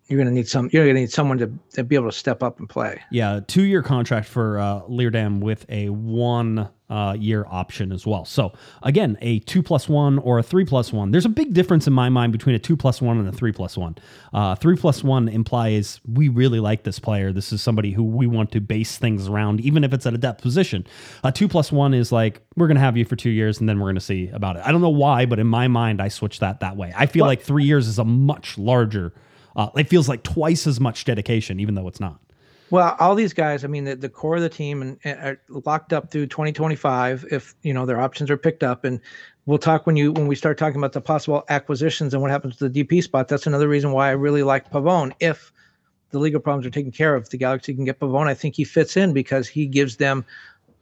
You're going to need some. You're going to need someone to, to be able to step up and play. Yeah, two year contract for uh, Leardam with a one uh, year option as well. So again, a two plus one or a three plus one. There's a big difference in my mind between a two plus one and a three plus one. Uh, three plus one implies we really like this player. This is somebody who we want to base things around, even if it's at a depth position. A two plus one is like we're going to have you for two years and then we're going to see about it. I don't know why, but in my mind, I switch that that way. I feel like three years is a much larger. Uh, it feels like twice as much dedication, even though it's not. Well, all these guys, I mean, the, the core of the team and, and are locked up through 2025 if you know their options are picked up. And we'll talk when you when we start talking about the possible acquisitions and what happens to the DP spot. That's another reason why I really like Pavone. If the legal problems are taken care of, the Galaxy can get Pavone, I think he fits in because he gives them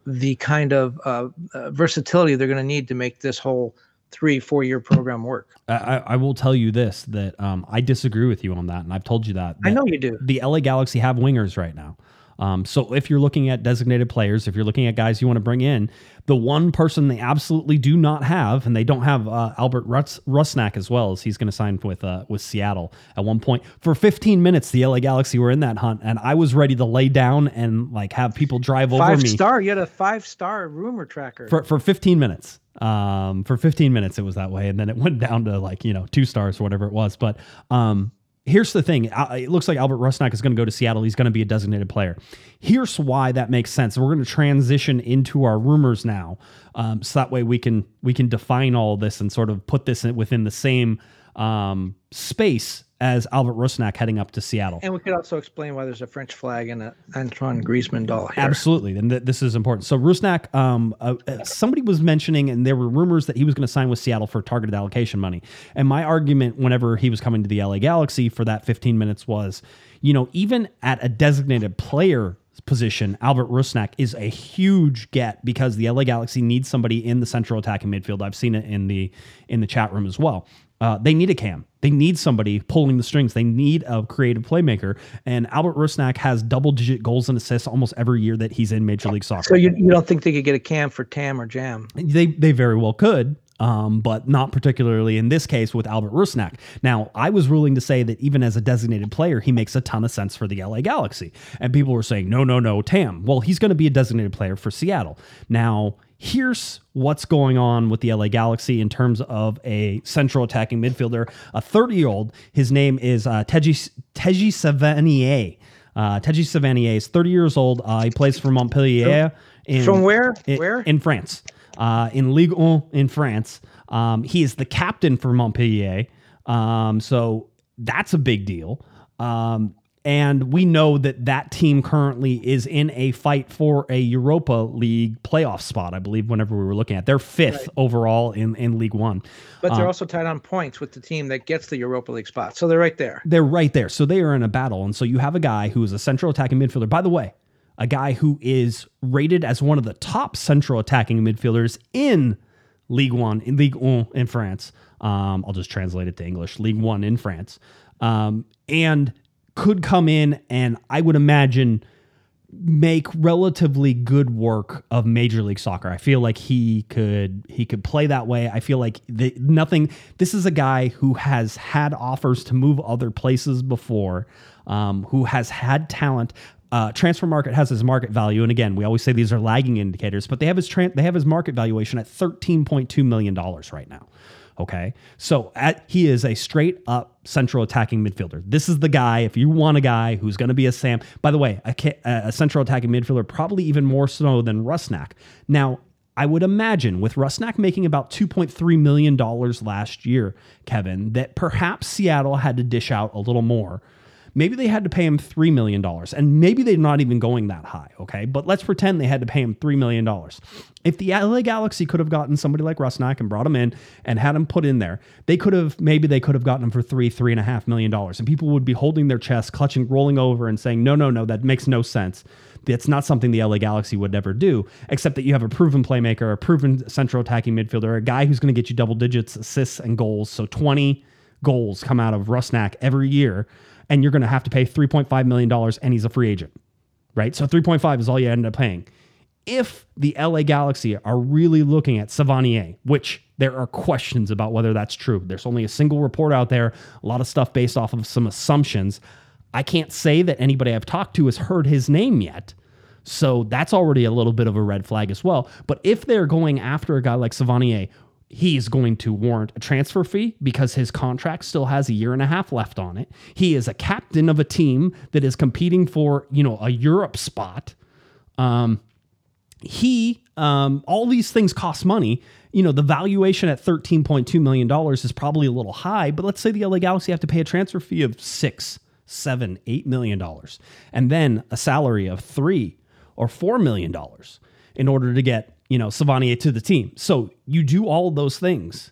the kind of uh, uh, versatility they're going to need to make this whole three four year program work. I, I will tell you this that um, I disagree with you on that, and I've told you that. I know you do. The LA Galaxy have wingers right now. Um, so if you're looking at designated players, if you're looking at guys you want to bring in, the one person they absolutely do not have, and they don't have uh, Albert Ruts, Rusnak as well, as he's going to sign with uh, with Seattle at one point for 15 minutes. The LA Galaxy were in that hunt, and I was ready to lay down and like have people drive over Five me star, you had a five star rumor tracker. for for 15 minutes. Um, for 15 minutes it was that way, and then it went down to like you know two stars or whatever it was. But um, here's the thing: it looks like Albert Rusnak is going to go to Seattle. He's going to be a designated player. Here's why that makes sense. We're going to transition into our rumors now, um, so that way we can we can define all this and sort of put this within the same um, space as Albert Rusnak heading up to Seattle. And we could also explain why there's a French flag and a Antoine Griezmann doll here. Absolutely, and th- this is important. So Rusnak, um, uh, uh, somebody was mentioning, and there were rumors that he was going to sign with Seattle for targeted allocation money. And my argument, whenever he was coming to the LA Galaxy for that 15 minutes, was, you know, even at a designated player position, Albert Rusnak is a huge get because the LA Galaxy needs somebody in the central attacking midfield. I've seen it in the in the chat room as well. Uh, they need a cam. They need somebody pulling the strings. They need a creative playmaker. And Albert Rusnak has double digit goals and assists almost every year that he's in Major League Soccer. So you, you don't think they could get a cam for Tam or Jam? They they very well could. um, but not particularly in this case with Albert Rusnak. Now, I was ruling to say that even as a designated player, he makes a ton of sense for the LA Galaxy. And people were saying, no, no, no, Tam. Well, he's going to be a designated player for Seattle. Now, here's what's going on with the LA Galaxy in terms of a central attacking midfielder, a 30 year old. His name is uh, Teji, Teji Savanier. Uh, Teji Savanier is 30 years old. Uh, he plays for Montpellier. In, From where? in- Where? In France. Uh, in Ligue 1 in France. Um, he is the captain for Montpellier. Um, so that's a big deal. Um, and we know that that team currently is in a fight for a Europa League playoff spot, I believe, whenever we were looking at. They're fifth overall in, in League One. But Um, they're also tied on points with the team that gets the Europa League spot. So they're right there. they're right there. So they are in a battle. And so you have a guy who is a central attacking midfielder. By the way, a guy who is rated as one of the top central attacking midfielders in League One, in League One in France. Um, I'll just translate it to English League One in France. Um, and could come in and I would imagine make relatively good work of Major League Soccer. I feel like he could he could play that way. I feel like the, nothing. This is a guy who has had offers to move other places before, um, who has had talent. Uh, transfer market has his market value, and again, we always say these are lagging indicators, but they have his they have his market valuation at thirteen point two million dollars right now. Okay. So at, he is a straight up central attacking midfielder. This is the guy, if you want a guy who's going to be a Sam, by the way, a, a central attacking midfielder, probably even more so than Rusnak. Now, I would imagine with Rusnak making about $2.3 million last year, Kevin, that perhaps Seattle had to dish out a little more. Maybe they had to pay him $3 million, and maybe they're not even going that high, okay? But let's pretend they had to pay him $3 million. If the LA Galaxy could have gotten somebody like Rusnak and brought him in and had him put in there, they could have, maybe they could have gotten him for three, three and a half million dollars. And people would be holding their chest, clutching, rolling over, and saying, no, no, no, that makes no sense. That's not something the LA Galaxy would ever do, except that you have a proven playmaker, a proven central attacking midfielder, a guy who's going to get you double digits assists and goals. So 20 goals come out of Rusnak every year, and you're going to have to pay $3.5 million, and he's a free agent, right? So 3.5 is all you end up paying. If the LA Galaxy are really looking at Savanier, which there are questions about whether that's true, there's only a single report out there, a lot of stuff based off of some assumptions. I can't say that anybody I've talked to has heard his name yet. So that's already a little bit of a red flag as well. But if they're going after a guy like Savanier, he's going to warrant a transfer fee because his contract still has a year and a half left on it. He is a captain of a team that is competing for, you know, a Europe spot. Um, he um, all these things cost money you know the valuation at 13.2 million dollars is probably a little high but let's say the la galaxy have to pay a transfer fee of six seven eight million dollars and then a salary of three or four million dollars in order to get you know savanier to the team so you do all those things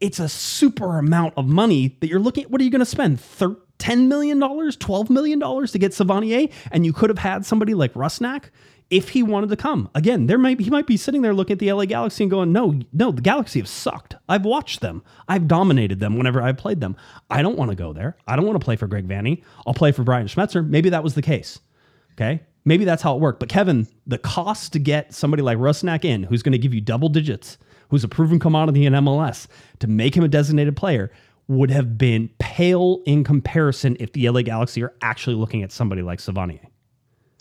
it's a super amount of money that you're looking at. What are you going to spend? Thir- $10 million, $12 million to get Savanier? And you could have had somebody like Rusnak if he wanted to come. Again, there might be, he might be sitting there looking at the LA Galaxy and going, no, no, the Galaxy have sucked. I've watched them. I've dominated them whenever I've played them. I don't want to go there. I don't want to play for Greg Vanney. I'll play for Brian Schmetzer. Maybe that was the case. Okay. Maybe that's how it worked. But Kevin, the cost to get somebody like Rusnak in, who's going to give you double digits, who's a proven commodity in MLS, to make him a designated player, would have been pale in comparison if the LA Galaxy are actually looking at somebody like Savanier.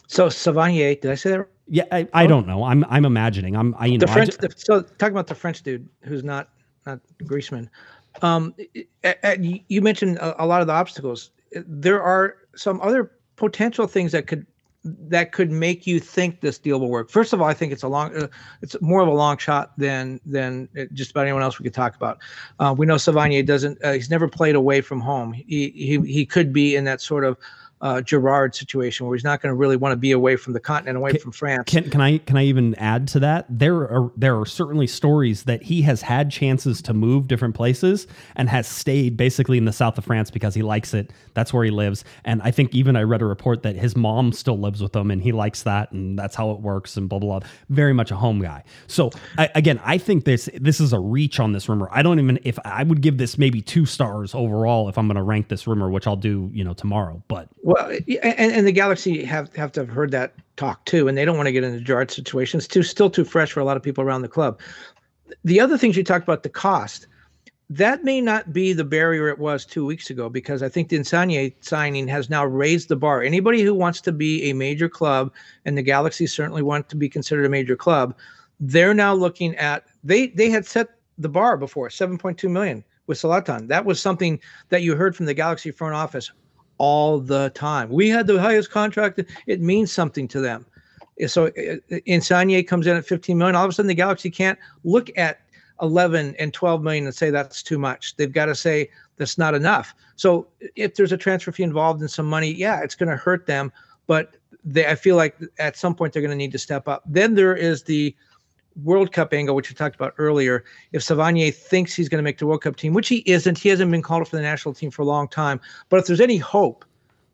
So Savanier, did I say that? Yeah, I, I don't know. I'm I'm imagining. I'm I you know The I French. ju- the, so talking about the French dude who's not not Griezmann. Um, a- a- you you mentioned a, a lot of the obstacles. There are some other potential things that could that could make you think this deal will work. First of all, I think it's a long, uh, it's more of a long shot than than just about anyone else we could talk about. Uh, we know Savanier doesn't; uh, he's never played away from home. He he he could be in that sort of uh, Gerrard situation where he's not going to really want to be away from the continent, away from France. Can, can I can I even add to that? There are there are certainly stories that he has had chances to move different places and has stayed basically in the south of France because he likes it. That's where he lives. And I think even I read a report that his mom still lives with him and he likes that and that's how it works and blah blah blah. Very much a home guy. So I, again, I think this this is a reach on this rumor. I don't even if I would give this maybe two stars overall if I'm going to rank this rumor, which I'll do you know tomorrow. But Well, and, and the Galaxy have have to have heard that talk too, and they don't want to get into Gerrard situations. Too still too fresh for a lot of people around the club. the other things you talked about the cost that may not be the barrier it was two weeks ago because I think the Insigne signing has now raised the bar. Anybody who wants to be a major club, and the Galaxy certainly want to be considered a major club, they're now looking at they they had set the bar before 7.2 million with Zlatan. That was something that you heard from the Galaxy front office all the time. We had the highest contract. It means something to them. So Insigne comes in at 15 million. All of a sudden, the Galaxy can't look at 11 and 12 million and say that's too much. They've got to say that's not enough. So if there's a transfer fee involved in some money, yeah, it's going to hurt them. But they, I feel like at some point they're going to need to step up. Then there is the World Cup angle, which we talked about earlier. If Savanier thinks he's going to make the World Cup team, which he isn't, he hasn't been called up for the national team for a long time. But if there's any hope,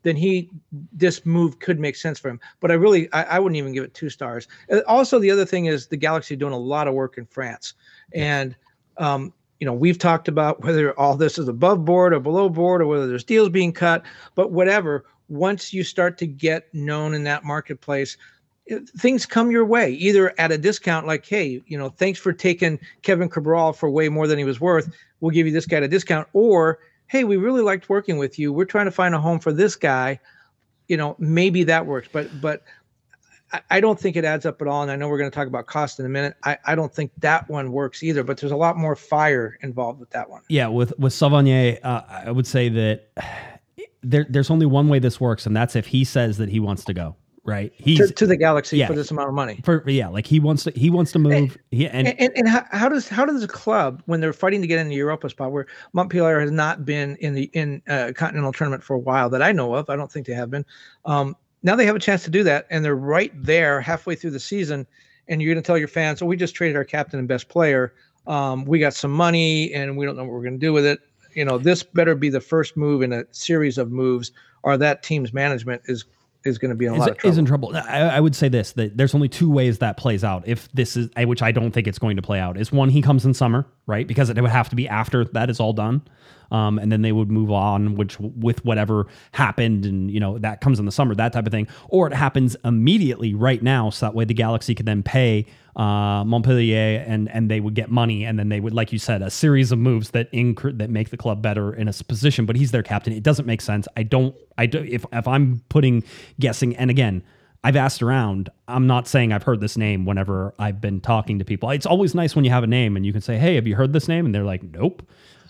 then he this move could make sense for him. But I really I, I wouldn't even give it two stars. Also, the other thing is the Galaxy doing a lot of work in France, and um, you know we've talked about whether all this is above board or below board or whether there's deals being cut. But whatever, once you start to get known in that marketplace, things come your way either at a discount like hey you know thanks for taking kevin cabral for way more than he was worth we'll give you this guy at a discount or hey we really liked working with you we're trying to find a home for this guy you know maybe that works but but I- don't think it adds up at all. And I know we're going to talk about cost in a minute. I, I don't think that one works either, but there's a lot more fire involved with that one. Yeah, with with Savanier, uh, I would say that there there's only one way this works, and that's if he says that he wants to go. Right? To, He's to the Galaxy yeah. for this amount of money. for yeah, like he wants to he wants to move. And And, and, and how, how does how does a club when they're fighting to get in the Europa spot where Montpellier has not been in the in uh, continental tournament for a while that I know of I don't think they have been um, now they have a chance to do that and they're right there halfway through the season and you're going to tell your fans oh we just traded our captain and best player um, we got some money and we don't know what we're going to do with it you know this better be the first move in a series of moves or that team's management is is going to be in a is, lot of trouble is in trouble. I, I would say this that there's only two ways that plays out. If this is, which I don't think it's going to play out, is one he comes in summer, right? Because it would have to be after that is all done, um, and then they would move on, which with whatever happened, and you know that comes in the summer, that type of thing, or it happens immediately right now, so that way the Galaxy could then pay uh, Montpellier and and they would get money, and then they would, like you said, a series of moves that incre- that make the club better in a position. But he's their captain. It doesn't make sense. I don't. I do, if if I'm putting guessing, and again. I've asked around. I'm not saying I've heard this name whenever I've been talking to people. It's always nice when you have a name and you can say, "Hey, have you heard this name?" And they're like, "Nope."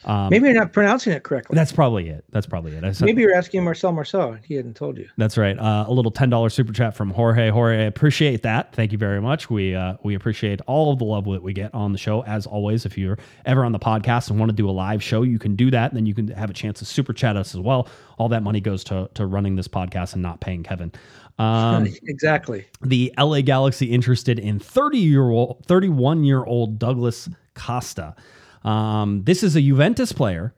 Um, maybe you're not pronouncing it correctly that's probably it. That's probably it. I said, maybe you're asking Marcel Marceau he hadn't told you that's right. Uh, a little ten dollars super chat from Jorge. Jorge, I appreciate that. Thank you very much. We uh, we appreciate all of the love that we get on the show. As always, if you're ever on the podcast and want to do a live show, you can do that. And then you can have a chance to super chat us as well. All that money goes to to running this podcast and not paying Kevin. Um, exactly the LA Galaxy interested in 30 year old, 31 year old Douglas Costa. Um, this is a Juventus player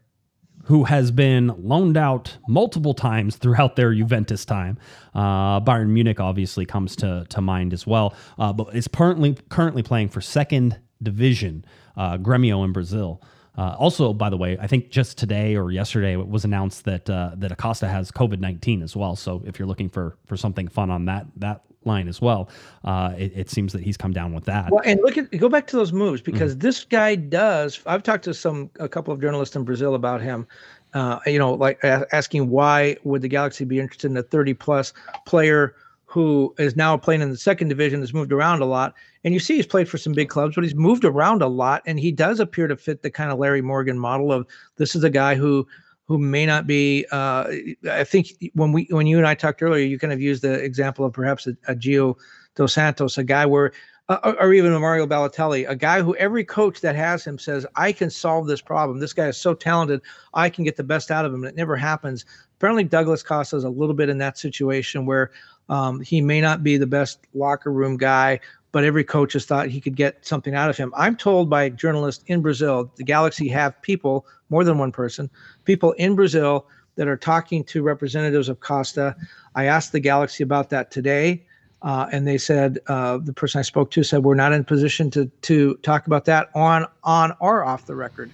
who has been loaned out multiple times throughout their Juventus time. Uh, Bayern Munich obviously comes to, to mind as well, uh, but is currently currently playing for second division uh, Gremio in Brazil. Uh, also, by the way, I think just today or yesterday it was announced that uh, that Acosta has COVID nineteen as well. So if you're looking for for something fun on that that line as well, uh, it, it seems that he's come down with that. Well, and look at go back to those moves because this guy does. I've talked to some a couple of journalists in Brazil about him. Uh, you know, like a- asking why would the Galaxy be interested in a 30 plus player who is now playing in the second division, has moved around a lot, and you see he's played for some big clubs, but he's moved around a lot, and he does appear to fit the kind of Larry Morgan model of this is a guy who who may not be. Uh, I think when we when you and I talked earlier, you kind of used the example of perhaps a, a Gio dos Santos, a guy where, uh, or- even a Mario Balotelli, a guy who every coach that has him says, I can solve this problem. This guy is so talented, I can get the best out of him. And it never happens. Apparently, Douglas Costa is a little bit in that situation where um, he may not be the best locker room guy, but every coach has thought he could get something out of him. I'm told by journalists in Brazil, the Galaxy have people, more than one person, people in Brazil that are talking to representatives of Costa. I asked the Galaxy about that today. Uh, and they said uh, the person I spoke to said we're not in position to to talk about that on on or off the record.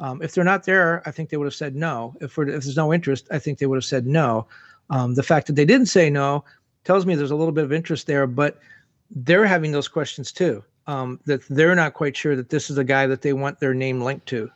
Um, if they're not there, I think they would have said no. If, if there's no interest, I think they would have said no. Um, the fact that they didn't say no tells me there's a little bit of interest there, but they're having those questions too. um, that they're not quite sure that this is a guy that they want their name linked to.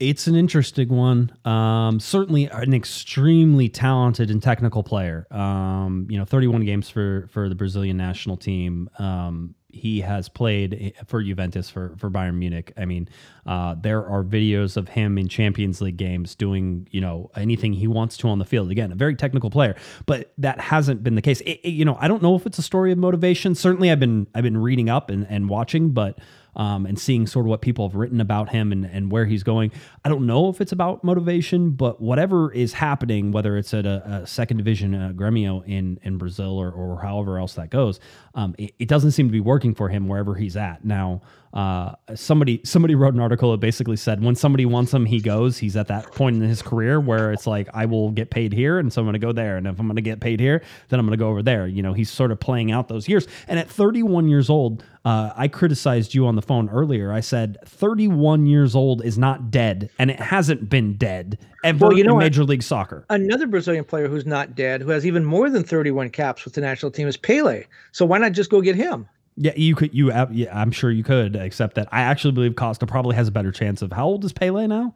It's an interesting one. Um, certainly an extremely talented and technical player. Um, you know, 31 games for for the Brazilian national team. Um, he has played for Juventus for for Bayern Munich. I mean, uh, there are videos of him in Champions League games doing you know anything he wants to on the field. Again, a very technical player, but that hasn't been the case. It, it- you know, I don't know if it's a story of motivation. Certainly, I've been I've been reading up and, and watching, but um, and seeing sort of what people have written about him and, and where he's going. I don't know if it's about motivation, but whatever is happening, whether it's at a, a second division uh, Gremio in, in Brazil or, or however else that goes, um, it, it doesn't seem to be working for him wherever he's at. Now, uh, somebody somebody wrote an article that basically said when somebody wants him, he goes. He's at that point in his career where it's like I will get paid here, and so I'm going to go there. And if I'm going to get paid here, then I'm going to go over there. You know, he's sort of playing out those years. And at 31 years old, uh, I criticized you on the phone earlier. I said 31 years old is not dead, and it hasn't been dead ever Well, you know in what? Major League Soccer. Another Brazilian player who's not dead, who has even more than 31 caps with the national team, is Pele. So why not just go get him? Yeah, you could. You, yeah, I'm sure you could. Except that I actually believe Costa probably has a better chance of. How old is Pele now?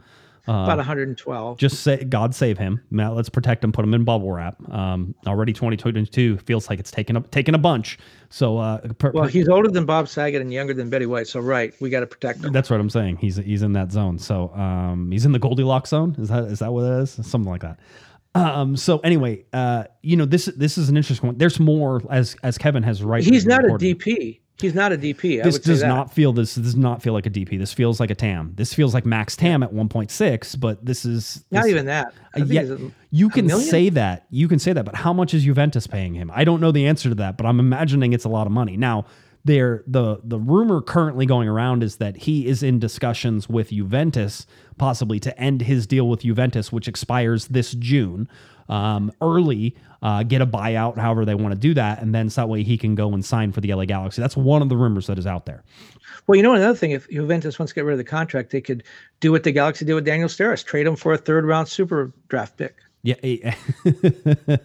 About 112. Just say God save him. Matt, let's protect him. Put him in bubble wrap. Um, already 2022 feels like it's taken a taken a bunch. So uh, per- Well, per- he's older than Bob Saget and younger than Betty White. So right, we got to protect him. that's what I'm saying. He's he's in that zone. So um, he's in the Goldilocks zone. Is that is that what it is? Something like that. Um, so anyway, uh, you know this this is an interesting one. There's more as as Kevin has right. He's not a DP. He's not a DP. I This would say does not feel this does not feel like a DP. This feels like a TAM. This feels like max TAM at 1.6, but this is Not this- even that. Uh, yeah, a- you can say that. You can say that, but how much is Juventus paying him? I don't know the answer to that, but I'm imagining it's a lot of money. Now, there the the rumor currently going around is that he is in discussions with Juventus, possibly to end his deal with Juventus, which expires this June, um, early. Uh, get a buyout, however they want to do that, and then so that way he can go and sign for the LA Galaxy. That's one of the rumors that is out there. Well, you know another thing. If Juventus wants to get rid of the contract, they could do what the Galaxy did with Daniel Steres, trade him for a third round super draft pick. Yeah, eh,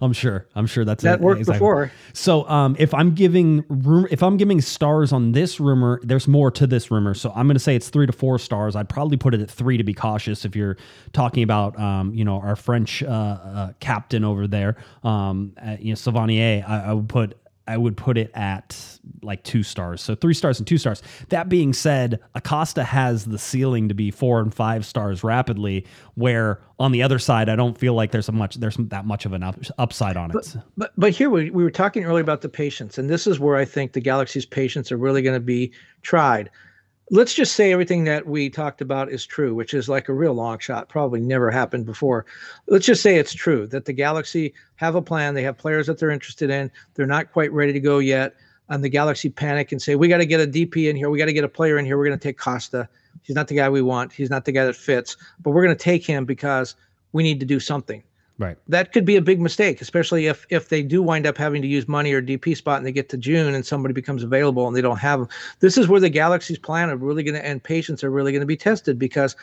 I'm sure. I'm sure that's That it. worked before. So, um, if I'm giving room, if I'm giving stars on this rumor, there's more to this rumor. So I'm going to say it's three to four stars. I'd probably put it at three to be cautious. If you're talking about, um, you know, our French uh, uh, captain over there, um, uh, you know, Savanier, I, I would put. I would put it at like two stars. So three stars and two stars. That being said, Acosta has the ceiling to be four and five stars rapidly, where on the other side, I don't feel like there's a much there's that much of an up, upside on it. But but here we, we were talking earlier about the patience, and this is where I think the Galaxy's patience are really going to be tried. Let's just say everything that we talked about is true, which is like a real long shot, probably never happened before. Let's just say it's true that the Galaxy have a plan, they have players that they're interested in, they're not quite ready to go yet, and the Galaxy panic and say, "We got to get a DP in here, we got to get a player in here, we're going to take Costa. He's not the guy we want, he's not the guy that fits, but we're going to take him because we need to do something." Right. that could be a big mistake, especially if if they do wind up having to use money or DP spot and they get to June and somebody becomes available and they don't have them. This is where the Galaxy's plan are really going to and patience are really going to be tested because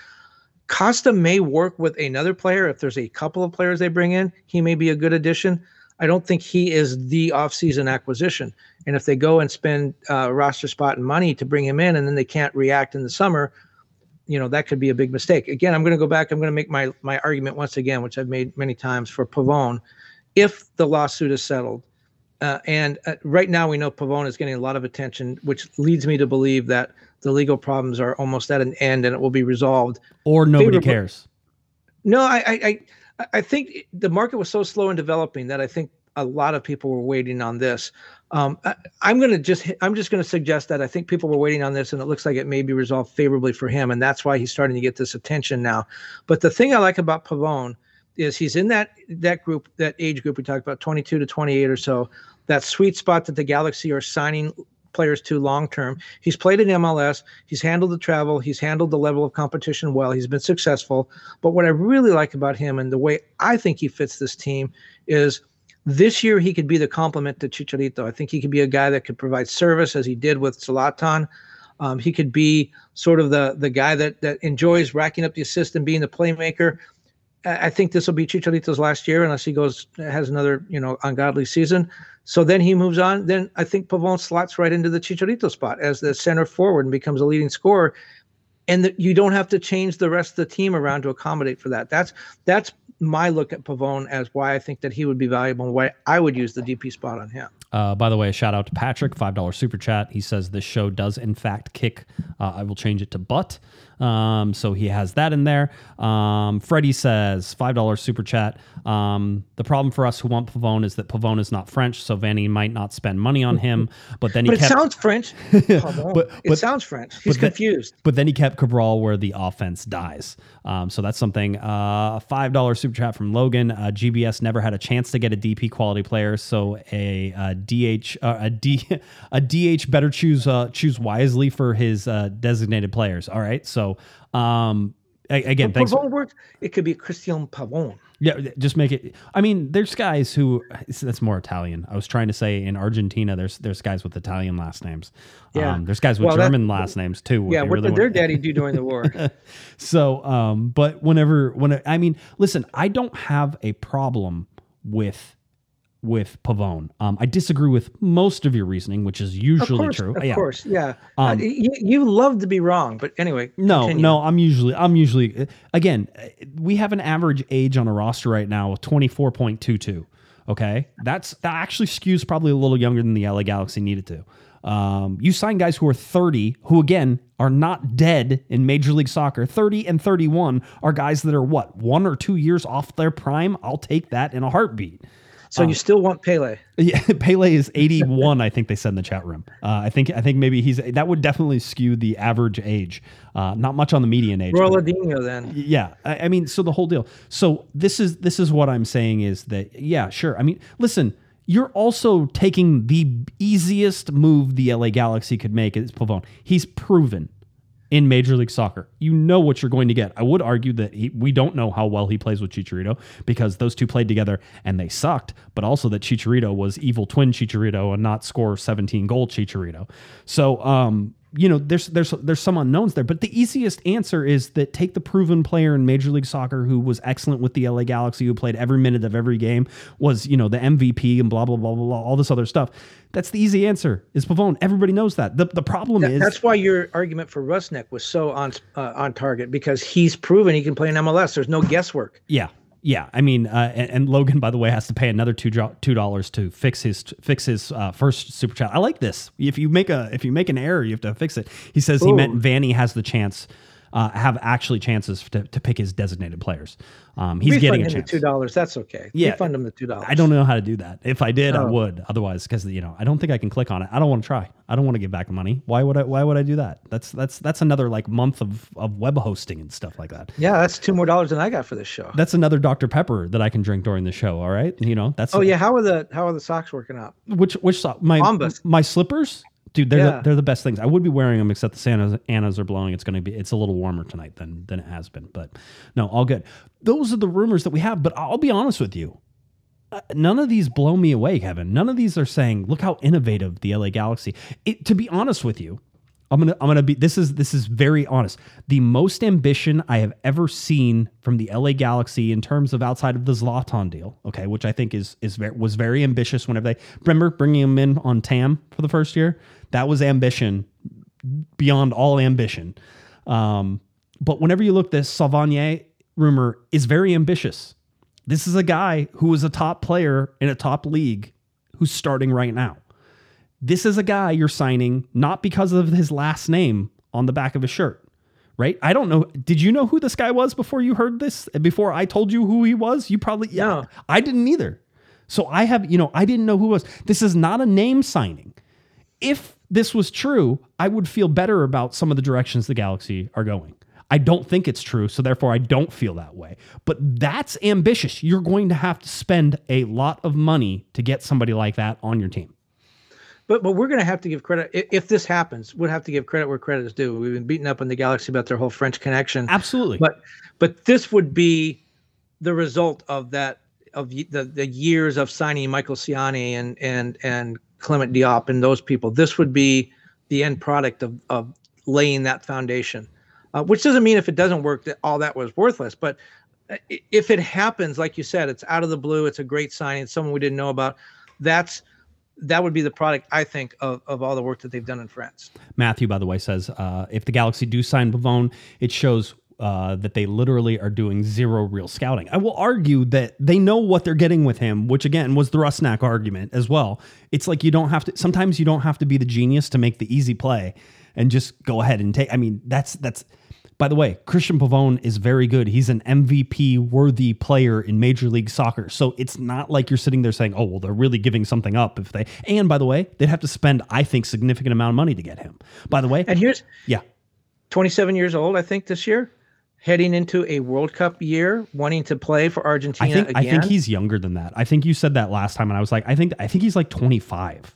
Costa may work with another player if there's a couple of players they bring in. He may be a good addition. I don't think he is the offseason acquisition. And if they go and spend uh, roster spot and money to bring him in and then they can't react in the summer, you know that could be a big mistake. Again, I'm going to go back. I'm going to make my my argument once again, which I've made many times for Pavone. If the lawsuit is settled, uh, and uh, right now we know Pavone is getting a lot of attention, which leads me to believe that the legal problems are almost at an end and it will be resolved. Or nobody Favorable- cares. No, I I I, I think the market was so slow in developing that I think a lot of people were waiting on this. Um, I, I'm going to just I'm just going to suggest that I think people were waiting on this, and it looks like it may be resolved favorably for him, and that's why he's starting to get this attention now. But the thing I like about Pavone is he's in that that group, that age group we talked about, 22 to 28 or so, that sweet spot that the Galaxy are signing players to long term. He's played in MLS. He's handled the travel. He's handled the level of competition well. He's been successful. But what I really like about him and the way I think he fits this team is this year he could be the complement to Chicharito. I think he could be a guy that could provide service as he did with Zlatan. Um, he could be sort of the the guy that that enjoys racking up the assist and being the playmaker. I think this will be Chicharito's last year unless he goes has another you know ungodly season. So then he moves on. Then I think Pavone slots right into the Chicharito spot as the center forward and becomes a leading scorer. And that you don't have to change the rest of the team around to accommodate for that. That's that's my look at Pavone as why I think that he would be valuable and why I would use the DP spot on him. Uh, by the way, a shout out to Patrick, five dollar super chat. He says this show does in fact kick. Uh, I will change it to butt. Um, so he has that in there. Um, Freddie says five dollar super chat. Um, the problem for us who want Pavone is that Pavone is not French, so Vanney might not spend money on him. But then he But it sounds French. Pavone. But- it sounds French. He's but then- confused. But then he kept Cabral where the offense dies. Um, so that's something. Uh, a five dollar super chat from Logan. Uh, GBS never had a chance to get a DP quality player, so a, uh DH uh, a D a DH better choose uh, choose wisely for his uh, designated players. All right. So um, again, thanks. It could be Cristian Pavone. Yeah, just make it. I mean, there's guys who that's more Italian. I was trying to say in Argentina, there's there's guys with Italian last names. Yeah. Um, there's guys with Well, German last names too. Yeah, what really did their daddy do during the war? so, um, but whenever, when I mean, listen, I don't have a problem with with Pavone. Um, I disagree with most of your reasoning, which is Of usually course, true. of yeah. course, yeah. Um, Uh, you, you love to be wrong, but anyway. No, continue. no, I'm usually, I'm usually, again, uh, we have an average age on a roster right now of 24.22. Okay. That's, that actually skews probably a little younger than the LA Galaxy needed to. Um, you sign guys who are 30, who again are not dead in Major League Soccer. 30 and 31 are guys that are what, one or two years off their prime? I'll take that in a heartbeat. So you still want Pele? Yeah, Pele is 81. I think they said in the chat room. Uh, I think I think maybe he's that would definitely skew the average age. Uh, not much on the median age. Ronaldinho then. yeah, I, I mean, so the whole deal. So this is this is what I'm saying is that yeah, sure. I mean, listen, you're also taking the easiest move the LA Galaxy could make is Pavone. He's proven in Major League Soccer. You know what you're going to get. I would argue that he, we don't know how well he plays with Chicharito because those two played together and they sucked, but also that Chicharito was evil twin Chicharito and not score 17 goal Chicharito. So, um, you know, there's there's there's some unknowns there, but the easiest answer is that take the proven player in Major League Soccer who was excellent with the LA Galaxy, who played every minute of every game, was you know the MVP and blah blah blah blah, blah all this other stuff. That's the easy answer. Is Pavone? Everybody knows that. The the problem That- is that's why your argument for Rusnak was so on uh, on target because he's proven he can play in MLS. There's no guesswork. Yeah, yeah. I mean, uh, and, and Logan, by the way, has to pay another two two dollars to fix his fix his uh, first super chat. I like this. If you make a if you make an error, you have to fix it. He says he meant Vanney has the chance. Uh, have actually chances to, to pick his designated players. Um, he's Refund getting a him the chance. two dollars. That's okay. Yeah. Refund him the two dollars. I don't know how to do that. If I did, I Oh. would. Otherwise, because you know, I don't think I can click on it. I don't want to try. I don't want to give back money. Why would I? Why would I do that? That's that's that's another like month of of web hosting and stuff like that. Yeah, that's two more dollars than I got for this show. That's another Dr Pepper that I can drink during the show. All right, you know that's oh yeah, how are the how are the socks working out? Which which sock? My Bombas. my slippers, dude. They're Yeah. the, they're the best things. I would be wearing them except the Santa's Annas are blowing. It's gonna be it's a little warmer tonight than than it has been. But no, all good. Those are the rumors that we have. But I'll be honest with you. Uh, None of these blow me away, Kevin. None of these are saying, "Look how innovative the LA Galaxy." It, to be honest with you, I'm gonna I'm gonna be. This is this is very honest. The most ambition I have ever seen from the LA Galaxy in terms of outside of the Zlatan deal, okay, which I think is is very, was very ambitious. Whenever they remember bringing him in on TAM for the first year, that was ambition beyond all ambition. Um, but whenever you look, this Savanier rumor is very ambitious. This is a guy who was a top player in a top league who's starting right now. This is a guy you're signing not because of his last name on the back of his shirt, right? I don't know. Did you know who this guy was before you heard this? Before I told you who he was? You probably, yeah. No. I didn't either. So I have, you know, I didn't know who was. This is not a name signing if this was true, I would feel better about some of the directions the Galaxy are going. I don't think it's true, so therefore I don't feel that way. But that's ambitious. You're going to have to spend a lot of money to get somebody like that on your team. But but we're going to have to give credit if this happens. We'll have to give credit where credit is due. We've been beaten up in the Galaxy about their whole French connection. Absolutely. But but this would be the result of that of the the years of signing Michael Ciani and and and Clement Diop and those people. This would be the end product of of laying that foundation. Uh, which doesn't mean if it doesn't work that all that was worthless, but if it happens, like you said, it's out of the blue. It's a great signing. It's someone we didn't know about. That's that would be the product, I think, of, of all the work that they've done in France. Matthew, by the way, says uh, if the Galaxy do sign Pavone, it shows uh, that they literally are doing zero real scouting. I will argue that they know what they're getting with him, which again was the Rusnak argument as well. It's like you don't have to. Sometimes you don't have to be the genius to make the easy play and just go ahead and take. I mean, that's that's. By the way, Cristian Pavone is very good. He's an MVP worthy player in Major League Soccer. So it's not like you're sitting there saying, "Oh, well, they're really giving something up if they." And by the way, they'd have to spend, I think, significant amount of money to get him. By the way, And here's yeah, 27 years old, I think, this year, heading into a World Cup year, wanting to play for Argentina I think again. I think he's younger than that. I think you said that last time, and I was like, I think I think he's like 25.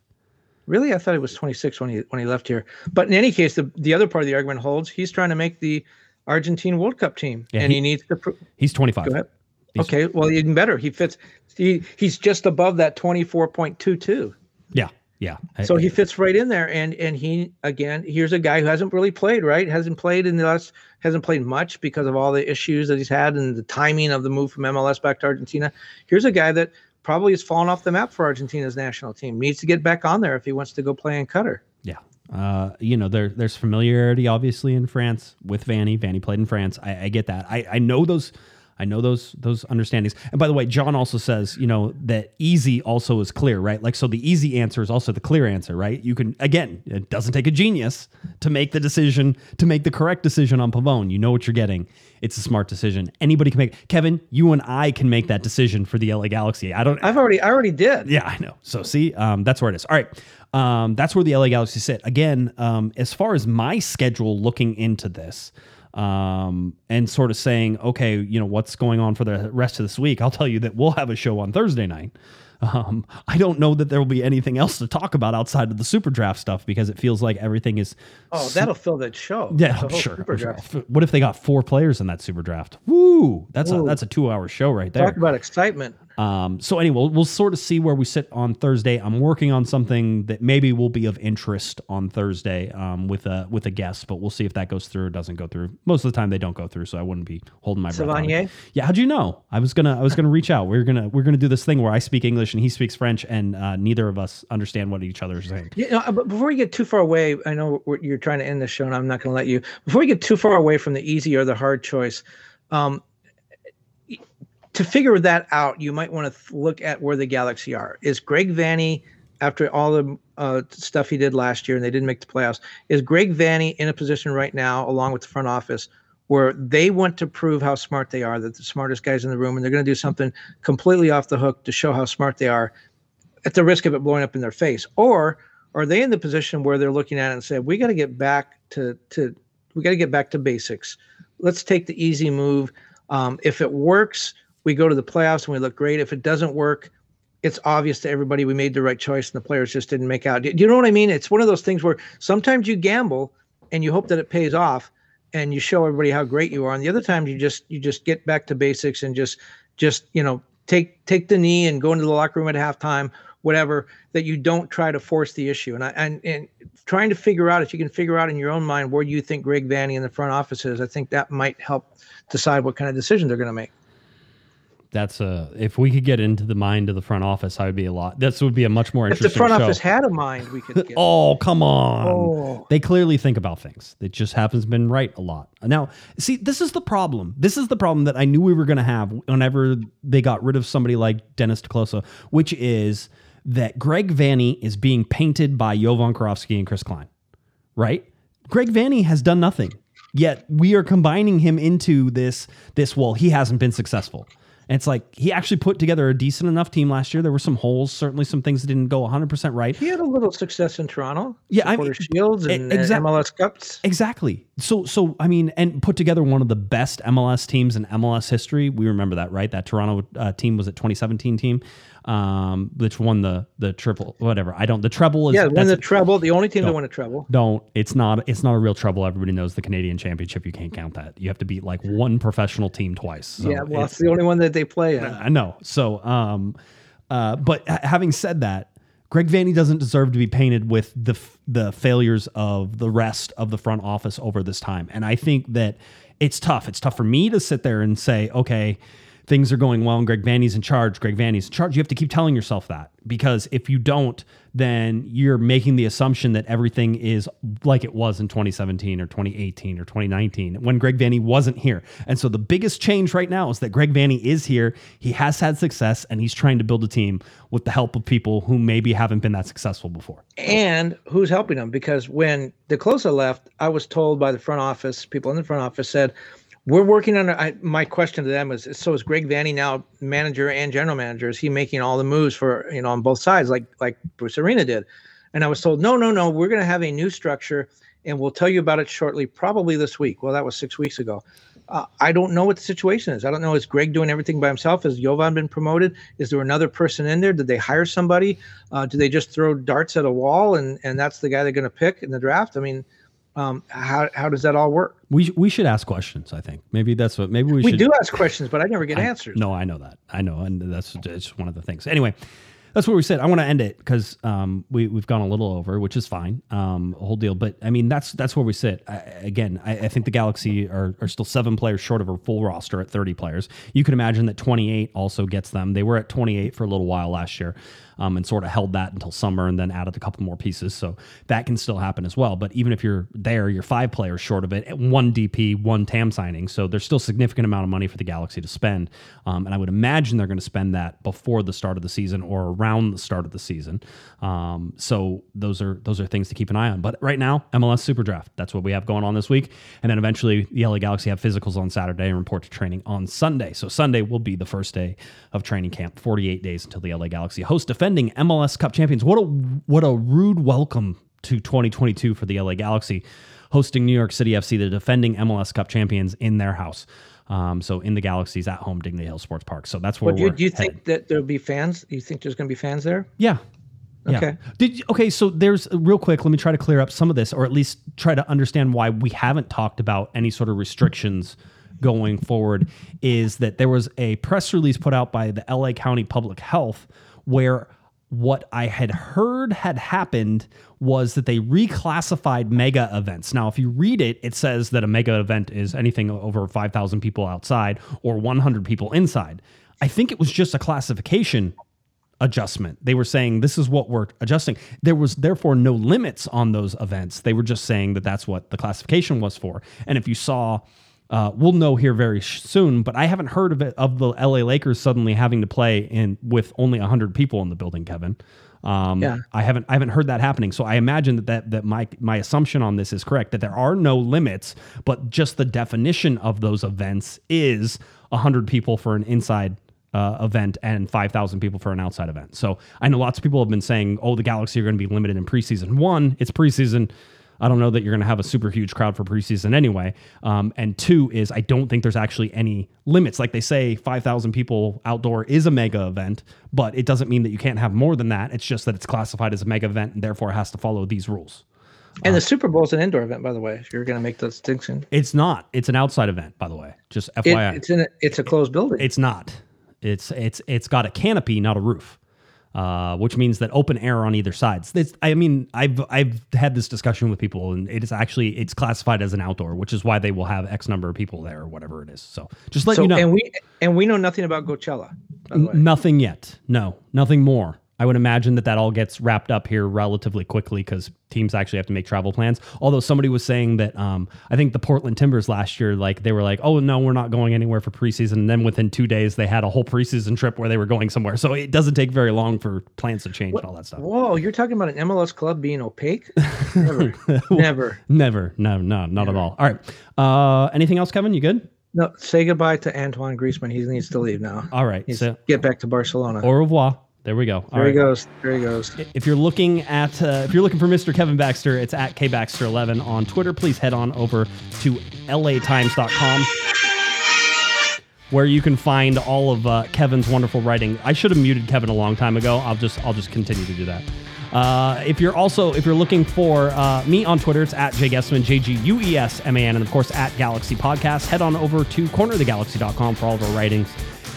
Really, I thought he was 26 when he when he left here. But in any case, the the other part of the argument holds. He's trying to make the Argentine World Cup team, Yeah, and he- he, needs to. Pr- He's 25. go ahead. He's- Okay, well, even better. He fits. He he's just above that 24.22. Yeah, yeah. So he fits right in there, and and he again, here's a guy who hasn't really played, right? Hasn't played in the last, hasn't played much because of all the issues that he's had and the timing of the move from MLS back to Argentina. Here's a guy that probably has fallen off the map for Argentina's national team. Needs to get back on there if he wants to go play in Qatar. Yeah. Uh, you know, there there's familiarity obviously in France with Vanney. Vanney played in France. I, I get that. I, I know those I know those those understandings. And by the way, John also says, you know, that easy also is clear, right? Like so the easy answer is also the clear answer, right? You can again, it doesn't take a genius to make the decision, to make the correct decision on Pavone. You know what you're getting. It's a smart decision. Anybody can make Kevin, you and I can make that decision for the LA Galaxy. I don't I've already, I already did. yeah, I know. So see, um, that's where it is. All right. Um, that's where the LA Galaxy sit. Again, um, as far as my schedule looking into this, um, and sort of saying, okay, you know, what's going on for the rest of this week, I'll tell you that we'll have a show on Thursday night. Um, I don't know that there will be anything else to talk about outside of the super draft stuff because it feels like everything is. Oh, that'll fill that show. Yeah, I'm sure. Super I'm sure. Draft. What if they got four players in that super draft? Woo! That's a that's a two hour show right there. Talk about excitement. Um, so anyway, we'll, we'll sort of see where we sit on Thursday. I'm working on something that maybe will be of interest on Thursday um, with a with a guest, but we'll see if that goes through or doesn't go through. Most of the time they don't go through, so I wouldn't be holding my breath. Savanier? Yeah, how'd you know? I was gonna I was gonna reach out. We are gonna we're gonna do this thing where I speak English and he speaks French, and uh, neither of us understand what each other is saying. Know, but before you get too far away, I know you're trying to end the show, and I'm not going to let you. Before we get too far away from the easy or the hard choice, um, to figure that out, you might want to th- look at where the Galaxy are. Is Greg Vanney, after all the uh, stuff he did last year and they didn't make the playoffs, is Greg Vanney in a position right now, along with the front office, where they want to prove how smart they are, that the smartest guys in the room, and they're going to do something completely off the hook to show how smart they are, at the risk of it blowing up in their face? Or are they in the position where they're looking at it and say, we got to get back to to we got to get back to basics. Let's take the easy move. Um, if it works, we go to the playoffs and we look great. If it doesn't work, it's obvious to everybody we made the right choice and the players just didn't make out. Do you know what I mean? It's one of those things where sometimes you gamble and you hope that it pays off and you show everybody how great you are. And the other times you just you just get back to basics and just just you know take take the knee and go into the locker room at halftime, whatever. That you don't try to force the issue. And I and and trying to figure out if you can figure out in your own mind where you think Greg Vanney in the front office is, I think that might help decide what kind of decision they're going to make. That's a if we could get into the mind of the front office, I would be a lot. This would be a much more If interesting the front show. office had a mind, we could get. Oh, come on. Oh. They clearly think about things. It just happens been right a lot. Now, see, this is the problem. This is the problem that I knew we were going to have whenever they got rid of somebody like Dennis te Kloese, which is that Greg Vanney is being painted by Jovan Kirovski and Chris Klein, right? Greg Vanney has done nothing. Yet we are combining him into this this well, he hasn't been successful. And it's like he actually put together a decent enough team last year. There were some holes, certainly some things that didn't go 100% right. He had a little success in Toronto. Yeah, I mean, Shields and uh, MLS Cups. Exactly. So so I mean, and put together one of the best MLS teams in MLS history. We remember that, right? That Toronto uh, team was a 2017 team, um, which won the the triple, whatever. I don't. The treble is Yeah, won the treble. The only team that won a treble. don't. It's not. It's not a real trouble. Everybody knows the Canadian Championship. You can't count that. You have to beat like one professional team twice. So yeah, well, it's- it's the only one that they play in. I know. So, um, uh, but having said that, Greg Vanney doesn't deserve to be painted with the f- the failures of the rest of the front office over this time. And I think that it's tough. It's tough for me to sit there and say, okay, things are going well and Greg Vanney's in charge. Greg Vanney's in charge. You have to keep telling yourself that because if you don't, then you're making the assumption that everything is like it was in 2017 or 2018 or 2019 when Greg Vanney wasn't here. And so the biggest change right now is that Greg Vanney is here. He has had success and he's trying to build a team with the help of people who maybe haven't been that successful before. and who's helping them because when te Kloese left, I was told by the front office, people in the front office said, we're working on. I, my question to them is: So is Greg Vanney now manager and general manager? Is he making all the moves for you know on both sides, like like Bruce Arena did? And I was told, no, no, no. We're going to have a new structure, and we'll tell you about it shortly, probably this week. Well, that was six weeks ago. Uh, I don't know what the situation is. I don't know. Is Greg doing everything by himself? Has Jovan been promoted? Is there another person in there? Did they hire somebody? Uh, do they just throw darts at a wall and and that's the guy they're going to pick in the draft? I mean, um, how how does that all work? We we should ask questions. I think maybe that's what maybe we, We should. do ask questions, but I never get I- answers. No, I know that. I know, and that's it's one of the things. Anyway, that's what we said. I want to end it because um, we we've gone a little over, which is fine, um, whole deal. But I mean, that's that's where we sit. I, again, I, I think the Galaxy are, are still seven players short of a full roster at thirty players. You can imagine that twenty eight also gets them. They were at twenty eight for a little while last year. Um, and sort of held that until summer and then added a couple more pieces. So that can still happen as well. But even if you're there, you're five players short of it, one DP, one TAM signing. So there's still a significant amount of money for the Galaxy to spend. Um, and I would imagine they're going to spend that before the start of the season or around the start of the season. Um, so those are those are things to keep an eye on. But right now, MLS Super Draft. That's what we have going on this week. And then eventually the LA Galaxy have physicals on Saturday and report to training on Sunday. So Sunday will be the first day of training camp. 48 days until the LA Galaxy host defending MLS Cup champions. What a what a rude welcome to 2022 for the LA Galaxy, hosting New York City FC, the defending MLS Cup champions in their house. Um, so in the Galaxy's at home Dignity Health Sports Park. So that's where But do you, do you think that there'll be fans? Do you think there's going to be fans there? Yeah. Yeah. Okay. Did you- okay. So there's real quick. Let me try to clear up some of this, or at least try to understand why we haven't talked about any sort of restrictions going forward. Is that there was a press release put out by the LA County Public Health where what I had heard had happened was that they reclassified mega events. Now, if you read it, it says that a mega event is anything over 5,000 people outside or 100 people inside. I think it was just a classification adjustment. They were saying this is what we're adjusting. There was therefore no limits on those events. They were just saying that that's what the classification was for. And if you saw, uh, we'll know here very soon. But I haven't heard of it of the LA Lakers suddenly having to play in with only hundred people in the building, Kevin. Um, Yeah. I haven't I haven't heard that happening. So I imagine that, that that my my assumption on this is correct that there are no limits, but just the definition of those events is hundred people for an inside uh, event and 5,000 people for an outside event. So I know lots of people have been saying, oh, the Galaxy are going to be limited in preseason. One, it's preseason. I don't know that you're going to have a super huge crowd for preseason anyway. Um, and two is I don't think there's actually any limits. Like they say, 5,000 people outdoor is a mega event, but it doesn't mean that you can't have more than that. It's just that it's classified as a mega event and therefore has to follow these rules. And the Super Bowl is an indoor event, by the way. If you're going to make the distinction, It's not. It's an outside event, by the way. Just it, FYI. it's in a, it's a closed building. It's not. It's it's it's got a canopy, not a roof, uh, which means that open air on either side. It's, I mean, I've I've had this discussion with people, and it is actually it's classified as an outdoor, which is why they will have X number of people there or whatever it is. So just let so you know. and we and we know nothing about Coachella. By the way. N- nothing yet. No, nothing more. I would imagine that that all gets wrapped up here relatively quickly because teams actually have to make travel plans. Although somebody was saying that um, I think the Portland Timbers last year, like they were like, "Oh no, we're not going anywhere for preseason." And then within two days, they had a whole preseason trip where they were going somewhere. So it doesn't take very long for plans to change and all that stuff. Whoa, you're talking about an MLS club being opaque? Never, never. Never, no, no, not at all. All right. Uh, anything else, Kevin? You good? No, say goodbye to Antoine Griezmann. He needs to leave now. All right. He's So get back to Barcelona. au revoir. There we go. All there he right. goes. There he goes. If you're looking at uh, if you're looking for Mr. Kevin Baxter, it's at kbaxter11 on Twitter. Please head on over to latimes.com where you can find all of uh, Kevin's wonderful writing. I should have muted Kevin a long time ago. I'll just I'll just continue to do that. Uh, if you're also if you're looking for uh, me on Twitter, it's at Jay Guesman, J G U E S M A N, and of course at Galaxy Podcast. Head on over to cornerofthegalaxy.com for all of our writings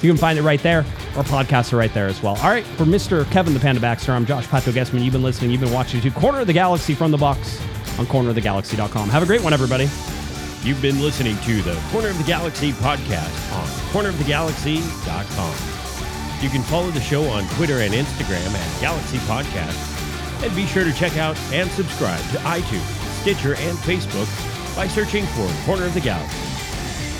You can find it right there. Our podcasts are right there as well. All right, for Mr. Kevin the Panda Baxter, I'm Josh Pato Guesman. You've been listening. You've been watching to Corner of the Galaxy from the box on cornerofthegalaxy.com. Have a great one, everybody. You've been listening to the Corner of the Galaxy podcast on cornerofthegalaxy.com. You can follow the show on Twitter and Instagram at Galaxy Podcast. And be sure to check out and subscribe to iTunes, Stitcher, and Facebook by searching for Corner of the Galaxy.